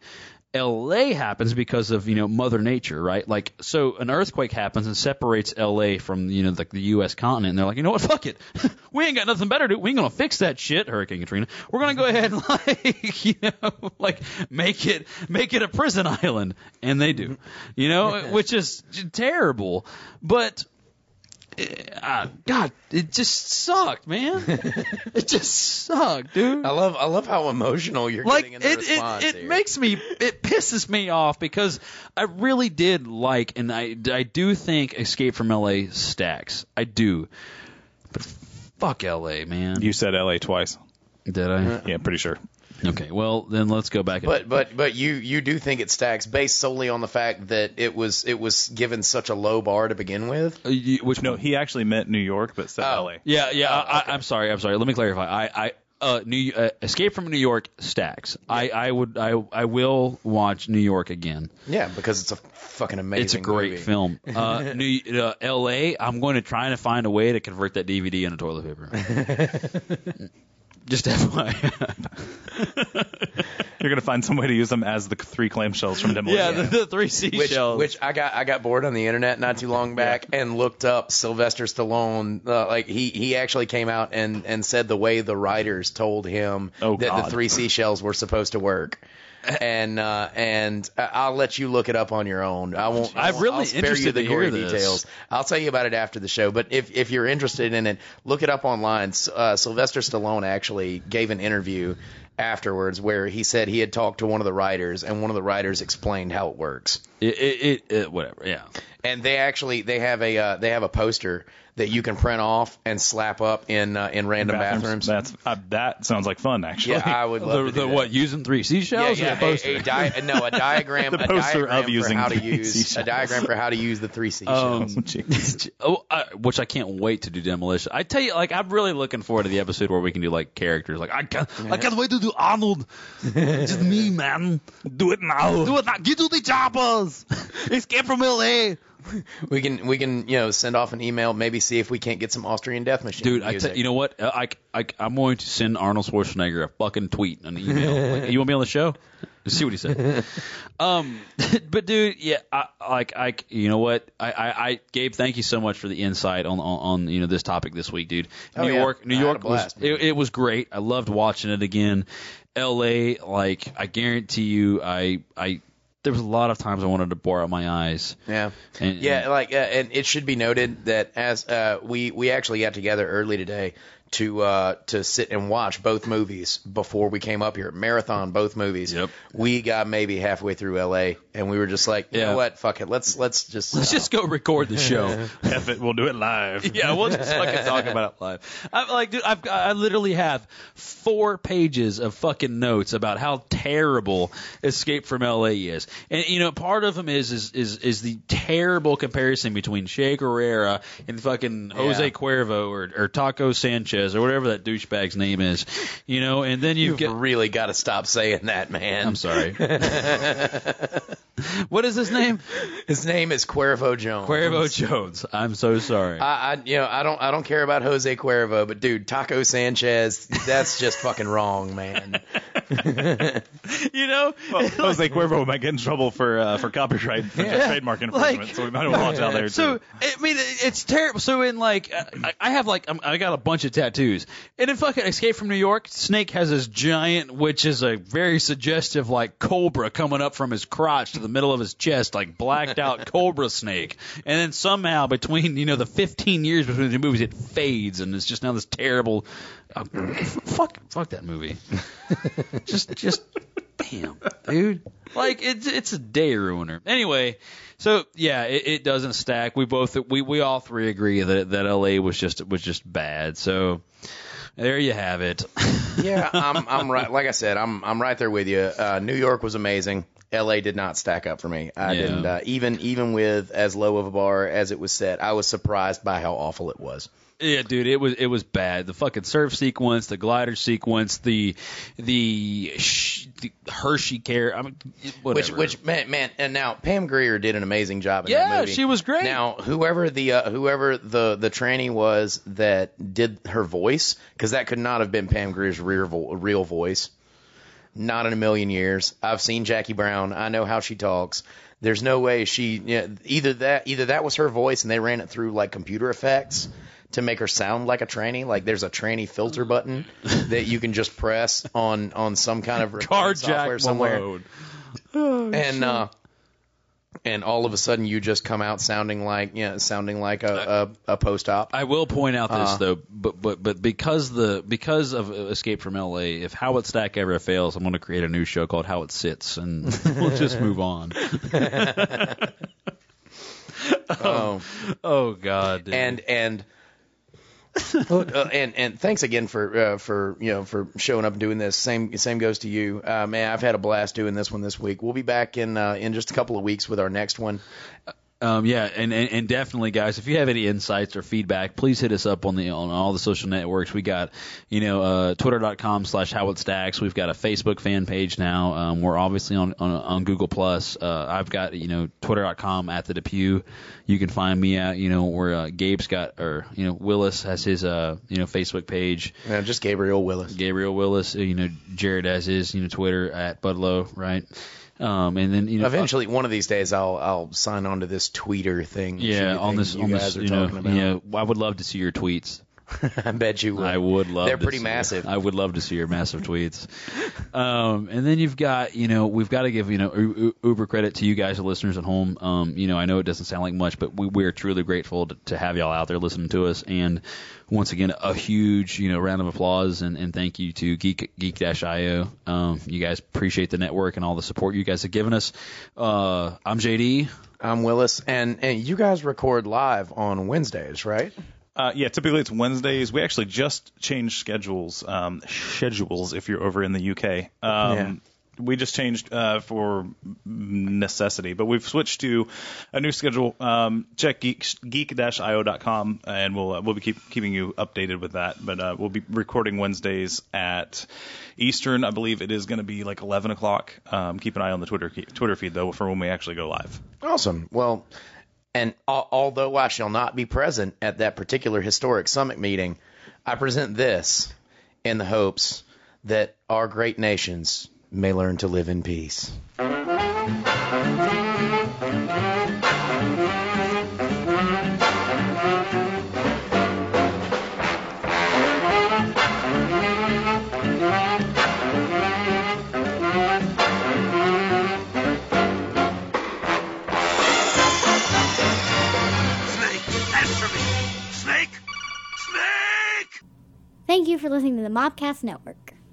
L.A. happens mm-hmm. because of you know Mother Nature, right? Like, so an earthquake happens and separates L.A. from you know like the U.S. continent, and they're like, you know what, fuck it, we ain't got nothing better to do. We ain't gonna fix that shit, Hurricane Katrina. We're gonna go ahead and like you know like make it make it a prison island, and they do, mm-hmm. you know, which is terrible, but uh, God, it just sucked, man. it just sucked, dude. I love I love how emotional you're Like getting in the it, response it, it here. makes me, it pisses me off because I really did like, and I, I do think Escape from LA stacks. I do, but fuck LA, man. You said LA twice. did I? Yeah, pretty sure. Okay, well then let's go back. and- But but but you you do think it stacks based solely on the fact that it was it was given such a low bar to begin with. Uh, you- which No, one? he actually meant New York, but said Oh. LA. Yeah, yeah. Oh, I, okay. I, I'm sorry. I'm sorry. Let me clarify. I, I uh, New uh, Escape from New York stacks. I, I would, I, I will watch New York again. Yeah, because it's a fucking amazing. Film. It's a great movie. film. Uh, New uh, L.A. I'm going to try to find a way to convert that DVD into toilet paper. Just FYI. You're gonna find some way to use them as the three clamshells from yeah, Demolition. the, the three Which, seashells. which I got I got bored on the internet not too long back and looked up Sylvester Stallone. Uh, like he he actually came out and and said the way the writers told him Oh, that God. the three seashells were supposed to work. And uh, and I'll let you look it up on your own. I won't. I I'm really I'll spare you interested the to hear gory details. I'll tell you about it after the show. But if if you're interested in it, look it up online. Uh, Sylvester Stallone actually gave an interview afterwards where he said he had talked to one of the writers, and one of the writers explained how it works. It, it, it, it whatever. Yeah. And they actually they have a uh, they have a poster that you can print off and slap up in uh, in random bathrooms. That's uh, that sounds like fun actually. Yeah, I would love The, to do the that. what? Using three Yeah, seashells or yeah, a poster? a, a di- no, a diagram, The a poster diagram of using for how to three use a diagram for how to use the three seashells. Oh. Oh, I, which I can't wait to do demolition. I tell you, like I'm really looking forward to the episode where we can do like characters. Like I can't, I can't wait to do Arnold. Just me, man. Do it now. Do it now. Get to the choppers. Escape from L.A. we can we can you know send off an email, maybe see if we can't get some Austrian Death Machine Dude, I music. tell you know what? I, I, I'm going to send Arnold Schwarzenegger a fucking tweet, an email. like, you want me on the show? Let's see what he said. um, but dude, yeah, I, like I, you know what? I, I, I, Gabe, thank you so much for the insight on, on, on you know this topic this week, dude. Oh, New yeah. York, New I had a York was it, it was great. I loved watching it again. L.A. Like I guarantee you, I, I. There was a lot of times I wanted to bore out my eyes. Yeah, And- yeah, like, uh, and it should be noted that as uh, we we actually got together early today to uh, to sit and watch both movies before we came up here, marathon both movies. Yep. We got maybe halfway through L.A. and we were just like, you Yeah. know what, fuck it, let's let's just Let's just go record the show. F it, we'll do it live. Yeah, we'll just fucking talk about it live. I'm like, dude, I've I literally have four pages of fucking notes about how terrible Escape from L.A. is, and you know, part of them is is is, is the terrible comparison between Che Guevara and fucking Jose Yeah. Cuervo or, or Taco Sanchez or whatever that douchebag's name is, you know, and then you've You've got. really got to stop saying that, man. I'm sorry. what is his name? His name is Cuervo Jones. Cuervo Jones. I'm so sorry. I, I, you know, I don't, I don't care about Jose Cuervo, but dude, Taco Sanchez, that's just fucking wrong, man. you know, Jose Cuervo might get in trouble for uh, for copyright for trademark infringement, Like- so we might want to watch out there So too. I mean, it's terrible. So in like, I, I have like, I'm, I got a bunch of tattoos, and in fucking Escape from New York, Snake has this giant, which is a very suggestive like cobra coming up from his crotch to the middle of his chest, like blacked out cobra snake, and then somehow between you know the 15 years between the movies, it fades, and it's just now this terrible. Uh, fuck, fuck that movie. just, just, damn, dude. Like it's it's a day ruiner. Anyway, so yeah, it, it doesn't stack. We both we we all three agree that that L.A. was just was just bad. So there you have it. yeah, I'm, I'm right. Like I said, I'm, I'm right there with you. Uh, New York was amazing. L.A. did not stack up for me. I Yeah. didn't, uh, even, even with as low of a bar as it was set, I was surprised by how awful it was. Yeah, dude, it was it was bad. The fucking surf sequence, the glider sequence, the the, sh- the Hershey care. I mean, Which, whatever. which man, man, and now Pam Grier did an amazing job in Yeah, that movie. she was great. Now, whoever the uh, whoever the the tranny was that did her voice, because that could not have been Pam Grier's real vo- real voice. Not in a million years. I've seen Jackie Brown. I know how she talks. There's no way she yeah, either that either that was her voice and they ran it through like computer effects to make her sound like a tranny. Like there's a tranny filter button that you can just press on on some kind of recording software Carjack somewhere Malone. and uh, and all of a sudden you just come out sounding like you know, sounding like a a, a post op. I will point out this Uh, though, but but but because the because of Escape from L.A., if How It Stack ever fails, I'm going to create a new show called How It Sits, and we'll just move on. Oh, Oh God, dude. and and. Uh, and and thanks again for uh, for you know for showing up and doing this. Same same goes to you, uh, man. I've had a blast doing this one this week. We'll be back in uh, in just a couple of weeks with our next one. Um, yeah, and, and and definitely, guys, if you have any insights or feedback, please hit us up on the on all the social networks. We got, you know, uh, twitter.com slash how it stacks. We've got a Facebook fan page now. Um, we're obviously on on, on Google Plus. Uh, I've got you know twitter.com at the Depew. You can find me at you know where uh, Gabe's got or you know Willis has his uh you know Facebook page. Uh, just Gabriel Willis. Gabriel Willis, you know Jared has his you know Twitter at Budlow, right? Um, and then you know Eventually, one of these days, I'll I'll sign on to this tweeter thing. Yeah, on this you on this, are you know, yeah, I would love to see your tweets. I bet you would. I would love. They're to pretty see- massive. I would love to see your massive tweets. Um, and then you've got, you know, we've got to give you know U- Uber credit to you guys, the listeners at home. Um, you know, I know it doesn't sound like much, but we, we're truly grateful to, to have y'all out there listening to us. And once again, a huge, you know, round of applause and, and thank you to Geek Geek IO. Um, you guys appreciate the network and all the support you guys have given us. Uh, I'm JD. I'm Willis, and and you guys record live on Wednesdays, right? Uh, yeah, typically it's Wednesdays. We actually just changed schedules, um, schedules if you're over in the UK. Um, Yeah. We just changed uh, for necessity, but we've switched to a new schedule. Um, check geek, geek-io.com, and we'll uh, we'll be keep, keeping you updated with that. But uh, we'll be recording Wednesdays at Eastern. I believe it is going to be like 11 o'clock. Um, keep an eye on the Twitter Twitter feed though for when we actually go live. Awesome. Well, and al- although I shall not be present at that particular historic summit meeting, I present this in the hopes that our great nations may learn to live in peace. Snake, answer me! Snake! Snake! Thank you for listening to the Mopcast Network.